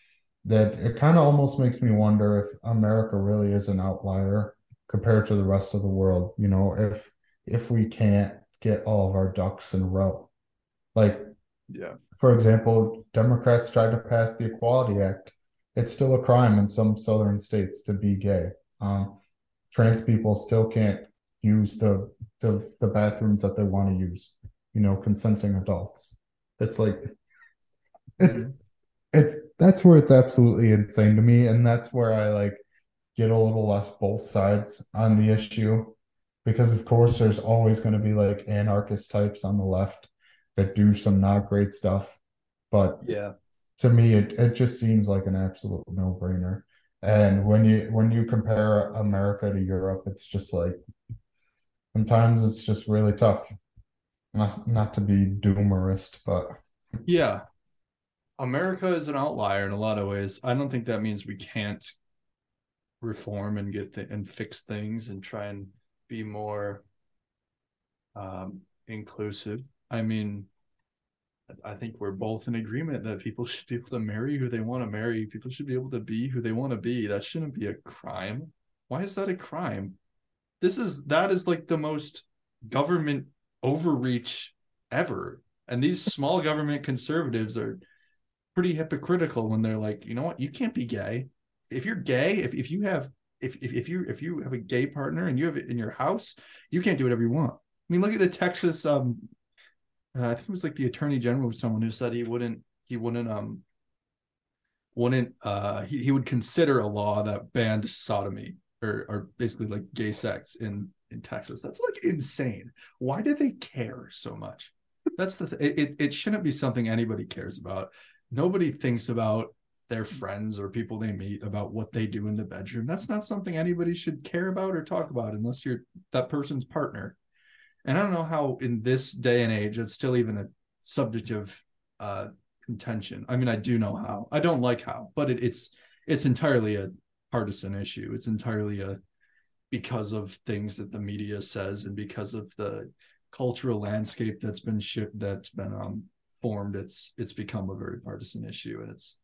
that it kind of almost makes me wonder if america really is an outlier compared to the rest of the world you know if if we can't get all of our ducks in a row. Like yeah. for example democrats tried to pass the equality act. It's still a crime in some southern states to be gay. Um, trans people still can't use the the, the bathrooms that they want to use you know consenting adults. It's like it's it's that's where it's absolutely insane to me and that's where i like get a little less both sides on the issue because of course there's always going to be like anarchist types on the left that do some not great stuff but yeah. to me it, it just seems like an absolute no-brainer. And when you when you compare america to europe it's just like sometimes it's just really tough. Not not to be doomerist but yeah america is an outlier in a lot of ways i don't think that means we can't reform and get th- and fix things and try and be more um, inclusive i mean I think we're both in agreement that people should be able to marry who they want to marry. People should be able to be who they want to be. That shouldn't be a crime. Why is that a crime? This is that is like the most government overreach ever. And these small government conservatives are pretty hypocritical when they're like, you know what, you can't be gay. If you're gay, if, if you have if, if if you if you have a gay partner and you have it in your house, you can't do whatever you want. I mean, look at the Texas um uh, I think it was like the attorney general or someone who said he wouldn't he wouldn't um wouldn't uh he, he would consider a law that banned sodomy or or basically like gay sex in in Texas. That's like insane. Why do they care so much? That's the th- it it shouldn't be something anybody cares about. Nobody thinks about their friends or people they meet about what they do in the bedroom. That's not something anybody should care about or talk about unless you're that person's partner. And I don't know how in this day and age it's still even a subject of uh, contention. I mean, I do know how. I don't like how, but it, it's it's entirely a partisan issue. It's entirely a because of things that the media says and because of the cultural landscape that's been shipped that's been um, formed. It's it's become a very partisan issue, and it's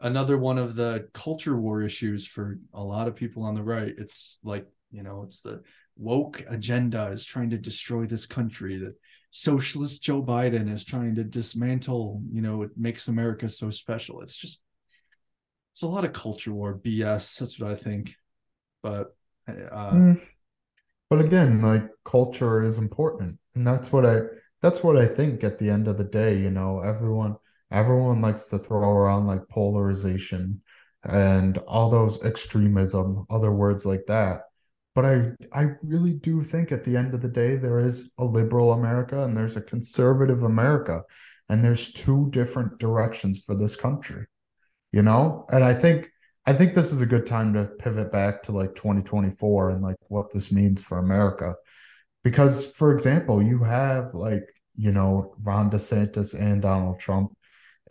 another one of the culture war issues for a lot of people on the right. It's like you know, it's the woke agenda is trying to destroy this country that socialist joe biden is trying to dismantle you know it makes america so special it's just it's a lot of culture war bs that's what i think but uh, mm. but again like culture is important and that's what i that's what i think at the end of the day you know everyone everyone likes to throw around like polarization and all those extremism other words like that but I I really do think at the end of the day there is a liberal America and there's a conservative America and there's two different directions for this country. You know? And I think I think this is a good time to pivot back to like 2024 and like what this means for America. Because for example, you have like, you know, Ron DeSantis and Donald Trump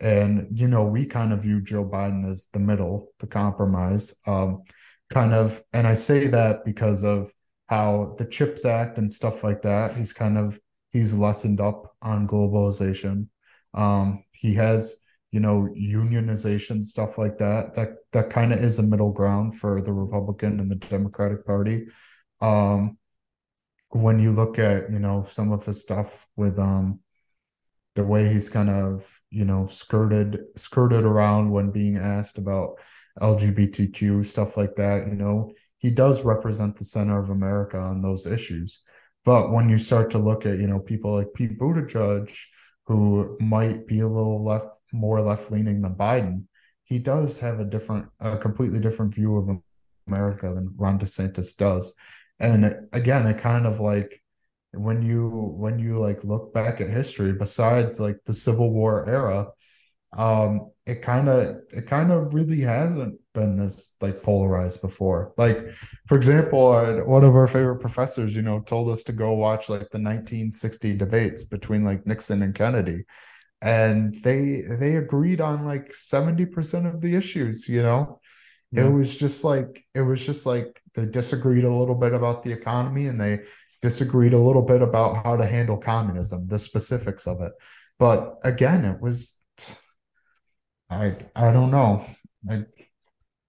and you know, we kind of view Joe Biden as the middle, the compromise. Um kind of and i say that because of how the chips act and stuff like that he's kind of he's lessened up on globalization um he has you know unionization stuff like that that that kind of is a middle ground for the republican and the democratic party um when you look at you know some of his stuff with um the way he's kind of you know skirted skirted around when being asked about LGBTQ, stuff like that. You know, he does represent the center of America on those issues. But when you start to look at, you know, people like Pete Buttigieg, who might be a little left, more left leaning than Biden, he does have a different, a completely different view of America than Ron DeSantis does. And again, it kind of like when you when you like look back at history, besides like the Civil War era, um it kind of it kind of really hasn't been this like polarized before. Like for example uh, one of our favorite professors you know told us to go watch like the 1960 debates between like nixon and kennedy. And they they agreed on like 70% of the issues you know yeah. it was just like it was just like they disagreed a little bit about the economy and they disagreed a little bit about how to handle communism the specifics of it but again it was I I don't know. I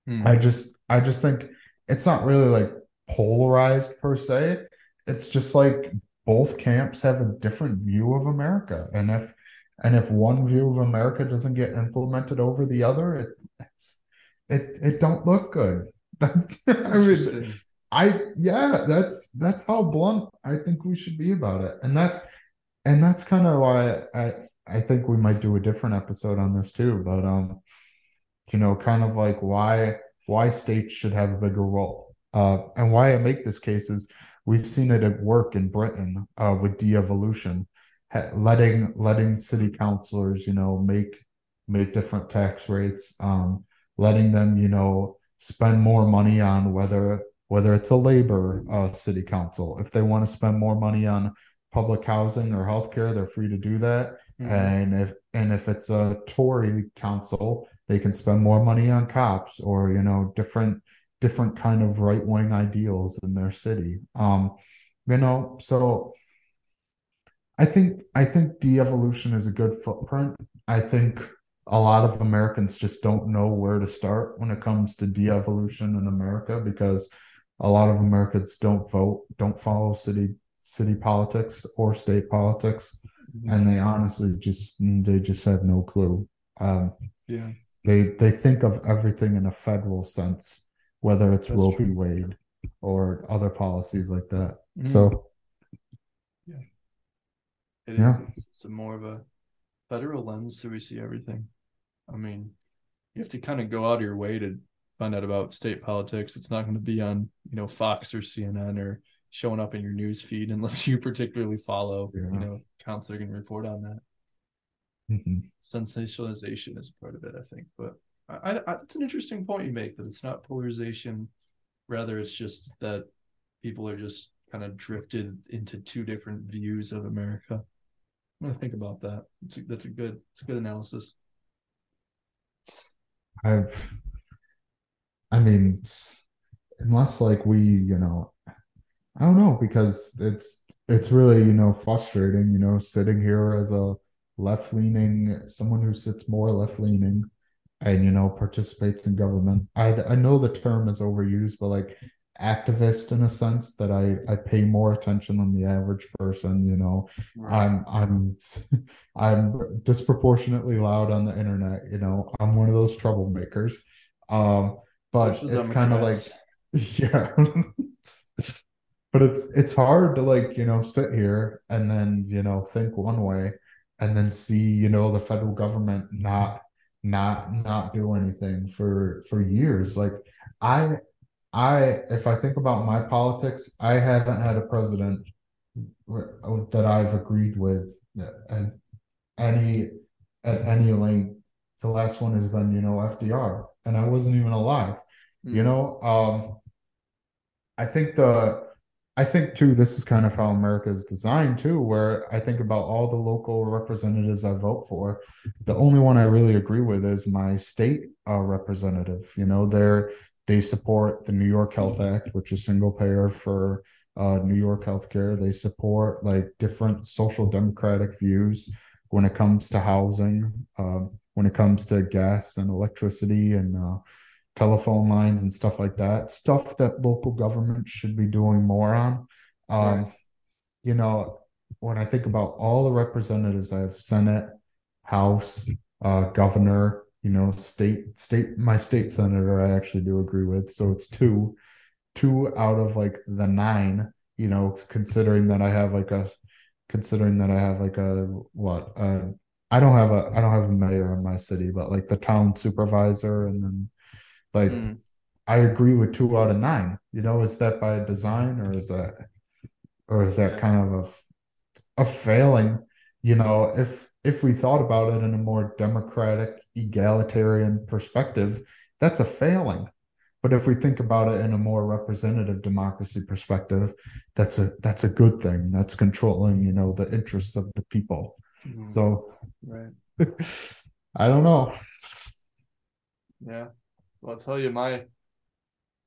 hmm. I just I just think it's not really like polarized per se. It's just like both camps have a different view of America, and if and if one view of America doesn't get implemented over the other, it's it's it it don't look good. That's I mean I yeah, that's that's how blunt I think we should be about it. And that's and that's kind of why I I think we might do a different episode on this too, but um, you know, kind of like why why states should have a bigger role. Uh, and why I make this case is we've seen it at work in Britain uh, with de-evolution, letting letting city councilors, you know, make make different tax rates, um, letting them, you know, spend more money on whether whether it's a labor uh, city council. If they want to spend more money on public housing or healthcare, they're free to do that. Mm-hmm. And if and if it's a Tory council, they can spend more money on cops or you know different different kind of right wing ideals in their city. Um, you know, so I think I think de-evolution is a good footprint. I think a lot of Americans just don't know where to start when it comes to de-evolution in America because a lot of Americans don't vote, don't follow city city politics or state politics, mm-hmm. and they honestly just they just have no clue. Um, yeah, they they think of everything in a federal sense, whether it's That's Roe v. Wade or other policies like that. Mm-hmm. So, yeah, it is. Yeah. It's, it's more of a federal lens, so we see everything. I mean, you have to kind of go out of your way to find out about state politics. It's not going to be on, you know, Fox or CNN or showing up in your news feed unless you particularly follow, yeah. you know, accounts that are going to report on that. Mm-hmm. Sensationalization is part of it, I think. But I, I, it's an interesting point you make that it's not polarization, rather it's just that people are just kind of drifted into two different views of America. I'm gonna think about that. A, that's a good, it's a good analysis. I've I mean, unless like we, you know, I don't know because it's it's really you know frustrating, you know, sitting here as a left leaning someone who sits more left leaning and you know participates in government. I I know the term is overused, but like activist in a sense that I I pay more attention than the average person. You know, right. I'm I'm I'm disproportionately loud on the internet. You know, I'm one of those troublemakers. Um, but it's kind of like yeah but it's it's hard to like you know sit here and then you know think one way and then see you know the federal government not not not do anything for for years like i i if i think about my politics i haven't had a president that i've agreed with at any at any length the last one has been you know fdr and I wasn't even alive. Mm-hmm. You know, um, I think the I think too this is kind of how America is designed too, where I think about all the local representatives I vote for. The only one I really agree with is my state uh, representative. You know, they're they support the New York Health Act, which is single payer for uh, New York healthcare. They support like different social democratic views when it comes to housing. Um, when it comes to gas and electricity and uh, telephone lines and stuff like that. Stuff that local government should be doing more on. Um, right. You know, when I think about all the representatives I have, Senate, House, uh, Governor, you know, state, state, my state senator, I actually do agree with. So it's two, two out of like the nine. You know, considering that I have like a, considering that I have like a what uh i don't have a I don't have a mayor in my city, but like the town supervisor and then like mm. I agree with two out of nine. You know, is that by design or is that or is that kind of a a failing? You know, if if we thought about it in a more democratic, egalitarian perspective, that's a failing. But if we think about it in a more representative democracy perspective, that's a that's a good thing. That's controlling, you know, the interests of the people. Mm-hmm. So, right. I don't know. Yeah. Well, I'll tell you, my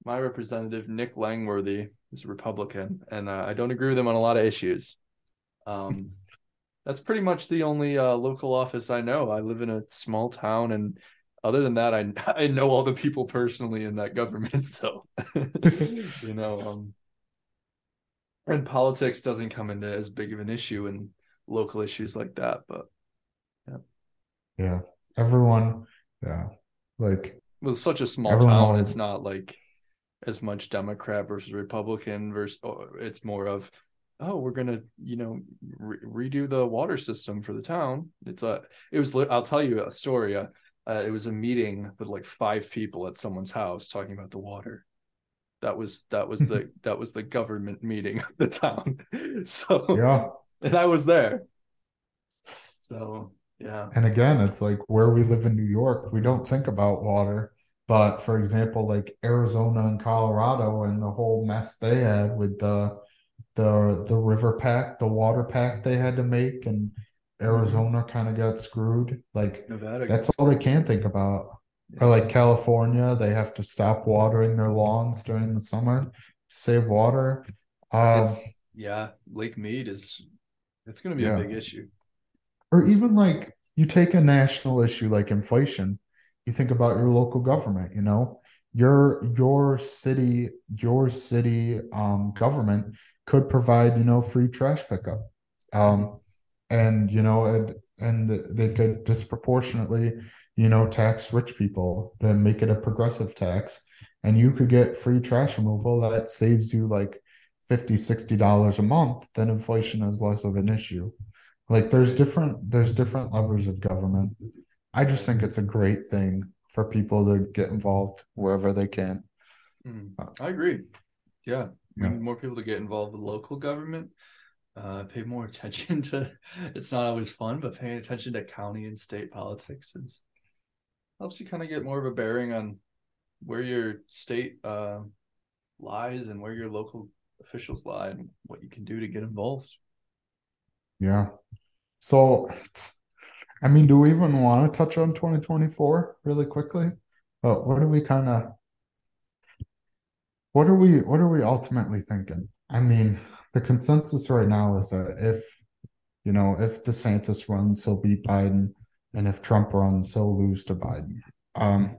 my representative Nick Langworthy is a Republican, and uh, I don't agree with him on a lot of issues. Um, that's pretty much the only uh, local office I know. I live in a small town, and other than that, I I know all the people personally in that government. So, you know, um, and politics doesn't come into as big of an issue in local issues like that. But yeah, yeah, everyone, yeah, like with such a small town, it's not like as much Democrat versus Republican versus. It's more of oh we're gonna you know re- redo the water system for the town it's a it was i'll tell you a story uh, uh, it was a meeting with like five people at someone's house talking about the water that was that was the that was the government meeting of the town so yeah and I was there. So Yeah. And again, it's like where we live in New York, we don't think about water. But for example, like Arizona and Colorado and the whole mess they had with the the the river pack, the water pack they had to make, and Arizona kind of got screwed. Like Nevada. that's all they can think about. Or like California, they have to stop watering their lawns during the summer to save water. Um, yeah, Lake Mead is it's going to be Yeah. a big issue. or even like you take a national issue like inflation, you think about your local government, you know, your your city, your city um government could provide, you know, free trash pickup. Um and you know, and and they could disproportionately, you know, tax rich people and make it a progressive tax. And you could get free trash removal that saves you like 50 60 dollars a month then inflation is less of an issue like there's different there's different levers of government i just think it's a great thing for people to get involved wherever they can Mm, I agree. Yeah, we need more people to get involved with local government. Uh, pay more attention to. It's not always fun, but paying attention to county and state politics is helps you kind of get more of a bearing on where your state uh, lies and where your local officials lie and what you can do to get involved. yeah so i mean do we even want to touch on 2024 really quickly? But what are we kind of what are we what are we ultimately thinking? I mean the consensus right now is that if you know if desantis runs he'll beat biden and if trump runs he'll lose to biden. Um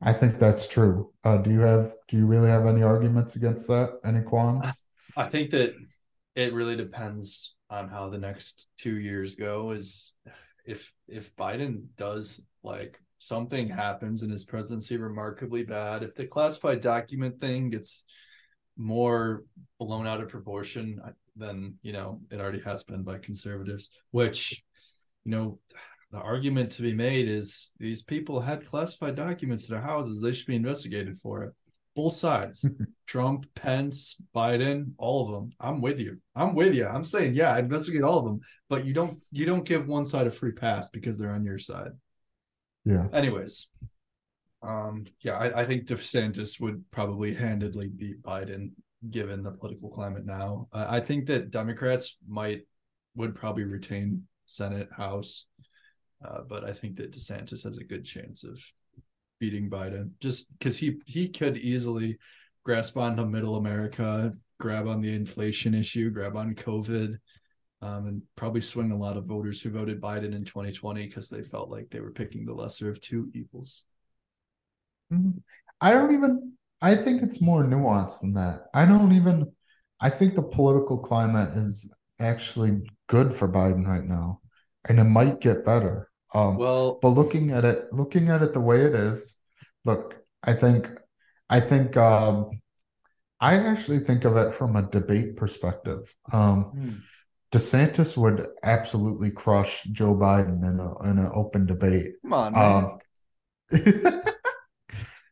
i think that's true. Uh do you have do you really have any arguments against that? Any qualms? I think that it really depends on how the next two years go. Is if if Biden does like something happens in his presidency remarkably bad, if the classified document thing gets more blown out of proportion than you know it already has been by conservatives, which you know the argument to be made is these people had classified documents in their houses; they should be investigated for it. Both sides. Trump, Pence, Biden, all of them. I'm with you. I'm with you. I'm saying, yeah, investigate all of them, but you don't you don't give one side a free pass because they're on your side. yeah Anyways, um, yeah, I, I think DeSantis would probably handedly beat Biden given the political climate now. Uh, I think that Democrats might would probably retain Senate, House, uh, but I think that DeSantis has a good chance of beating Biden just because he he could easily grasp onto middle America, grab on the inflation issue, grab on COVID, um, and probably swing a lot of voters who voted Biden in 2020 because they felt like they were picking the lesser of two evils. Mhm. I don't even I think it's more nuanced than that. I don't even I think the political climate is actually good for Biden right now. And it might get better. Um Well, but looking at it looking at it the way it is, look, I think I think um I actually think of it from a debate perspective. Um hmm, DeSantis would absolutely crush Joe Biden in a in an open debate. come on, man. Um,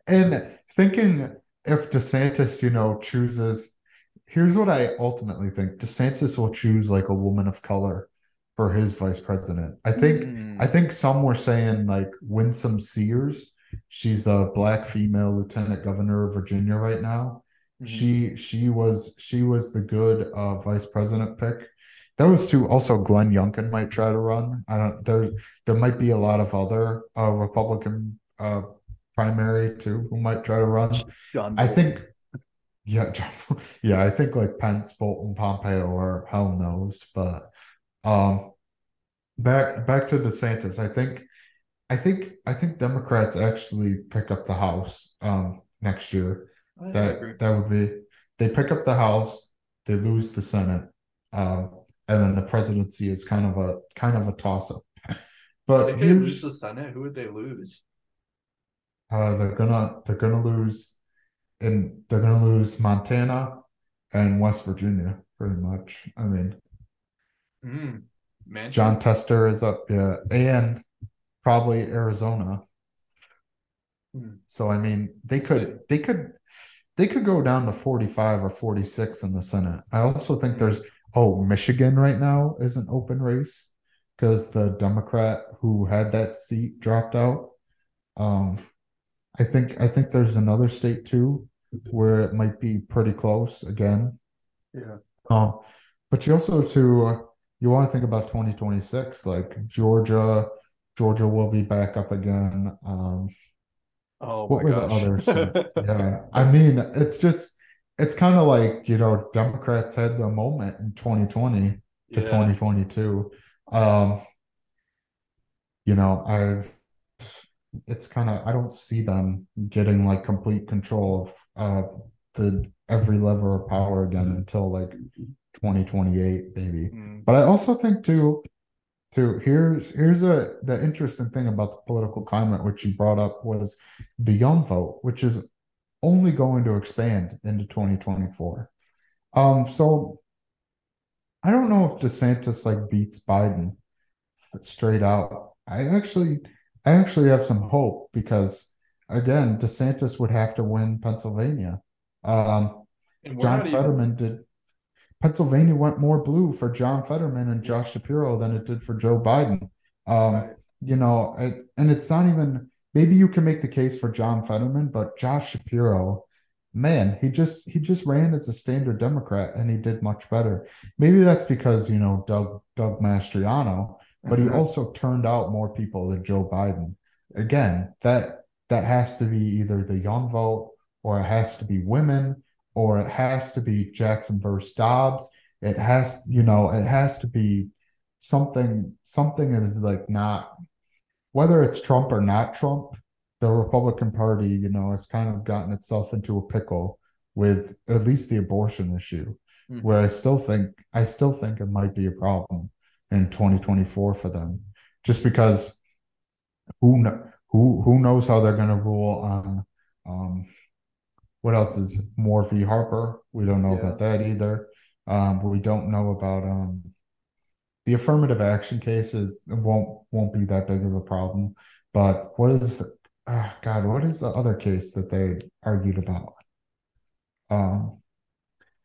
and thinking if DeSantis, you know, chooses, here's what I ultimately think: DeSantis will choose like a woman of color for his vice president. I think, Hmm. I think some were saying like Winsome Sears. She's a black female lieutenant governor of Virginia right now. Mhm. She she was she was the good uh, vice president pick. That was too. Also, Glenn Youngkin might try to run. I don't. There there might be a lot of other uh, Republican uh, primary too who might try to run. John I think, yeah, yeah. I think like Pence, Bolton, Pompeo, or hell knows. But um, back back to DeSantis. I think, I think, I think Democrats actually pick up the House um next year. I, That agree. that would be they pick up the House, they lose the Senate, um, and then the presidency is kind of a kind of a toss up. But If they lose the Senate, who would they lose? uh, they're gonna they're gonna lose, and they're gonna lose Montana and West Virginia pretty much. I mean, Mm. Jon Tester is up, yeah, and probably Arizona. Hmm. So I mean, they could they could they could go down to 45 or 46 in the Senate. I also think there's oh, Michigan right now is an open race. because the Democrat who had that seat dropped out. Um, I think I think there's another state too where it might be pretty close again. Yeah. Um, but you also to uh, you want to think about 2026, like Georgia, Georgia will be back up again. Um, Oh what my were the gosh. others? Yeah, I mean, it's just it's kind of like, you know, Democrats had the moment in 2020 to Yeah. 2022. Um, you know, I've it's kind of I don't see them getting like complete control of uh the every level of power again until like 2028 maybe. Mm, But I also think too too here's here's a the interesting thing about the political climate which you brought up was the young vote, which is only going to expand into 2024. Um, so I don't know if DeSantis like beats Biden straight out. I actually I actually have some hope because again, DeSantis would have to win Pennsylvania. Um, John even Fetterman did Pennsylvania went more blue for John Fetterman and Josh Shapiro than it did for Joe Biden. Um, right. you know, it, and it's not even maybe you can make the case for John Fetterman, but Josh Shapiro, man, he just he just ran as a standard Democrat and he did much better. Maybe that's because, you know, Doug Doug Mastriano, but he Mhm. also turned out more people than Joe Biden. Again, that that has to be either the young vote or it has to be women or it has to be Jackson versus Dobbs. It has, you know, it has to be something something is like not whether it's Trump or not Trump, the Republican Party, you know, has kind of gotten itself into a pickle with at least the abortion issue, Mhm. where I still think I still think it might be a problem in 2024 for them, just because who who who knows how they're going to rule on um what else is v. Harper? We don't know Yeah. about that either. Um, we don't know about um the affirmative action cases won't won't be that big of a problem. But what is uh, God? What is the other case that they argued about? Um,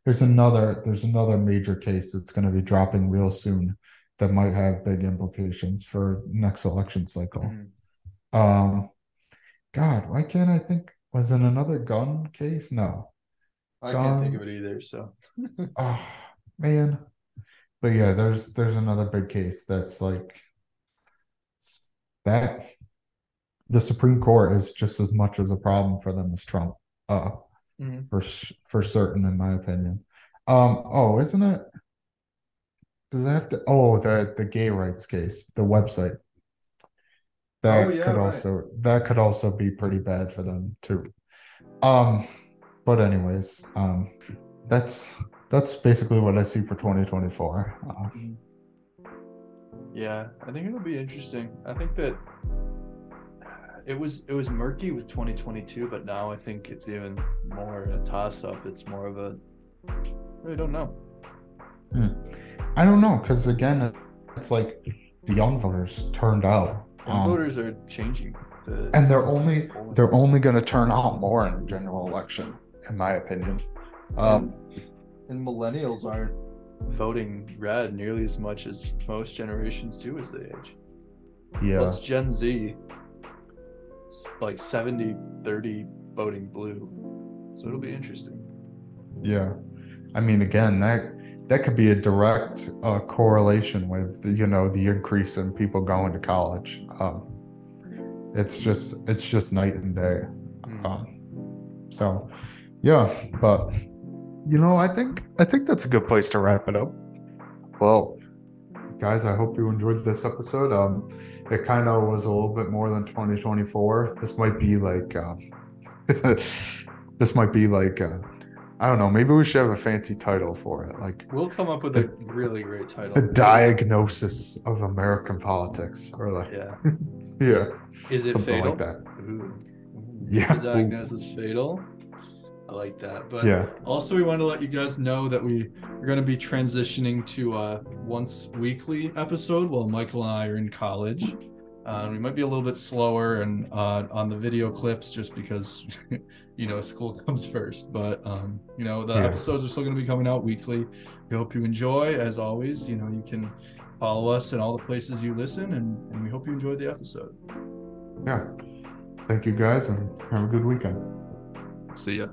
there's another there's another major case that's going to be dropping real soon that might have big implications for next election cycle. Mhm. Um, God, why can't I think? Was in another gun case? No. I can't think of it either. So Oh man. But yeah, there's there's another big case that's like that the Supreme Court is just as much as a problem for them as Trump. Uh Mhm. for for certain in my opinion. Um oh, isn't it does it have to oh the the gay rights case, the website. That Oh, yeah, could right. also that could also be pretty bad for them too. Um but anyways, um that's that's basically what I see for 2024. Uh, yeah, I think it'll be interesting. I think that it was it was murky with 2022, but now I think it's even more a toss up. It's more of a I really don't know. I don't know because again, it's like the young voters turned out, um, voters are changing. The, and they're only they're only going to turn out more in general election, in my opinion. Um, and millennials aren't voting red nearly as much as most generations do as they age. yeah, Plus Gen Z, it's like 70 30 voting blue. So it'll be interesting. yeah. I mean, again, that that could be a direct uh, correlation with you know the increase in people going to college. Um, it's just it's just night and day. Mm. Um, so yeah, but you know, I think I think that's a good place to wrap it up. Well, guys, I hope you enjoyed this episode. Um, it kind of was a little bit more than 2024. This might be like, um, this might be like, uh, I don't know. Maybe we should have a fancy title for it, like We'll come up with a really great title. the diagnosis of American politics, or like, Yeah. yeah, Is it something fatal? like that. Ooh. Yeah. The diagnosis fatal. I like that. But Yeah. also we want to let you guys know that we are going to be transitioning to a once weekly episode while Michael and I are in college. Uh, we might be a little bit slower and uh, on the video clips just because you know school comes first but um you know the yeah. episodes are still going to be coming out weekly. We hope you enjoy. As always you know you can follow us in all the places you listen and, and we hope you enjoyed the episode. Yeah. Thank you guys and have a good weekend. See ya.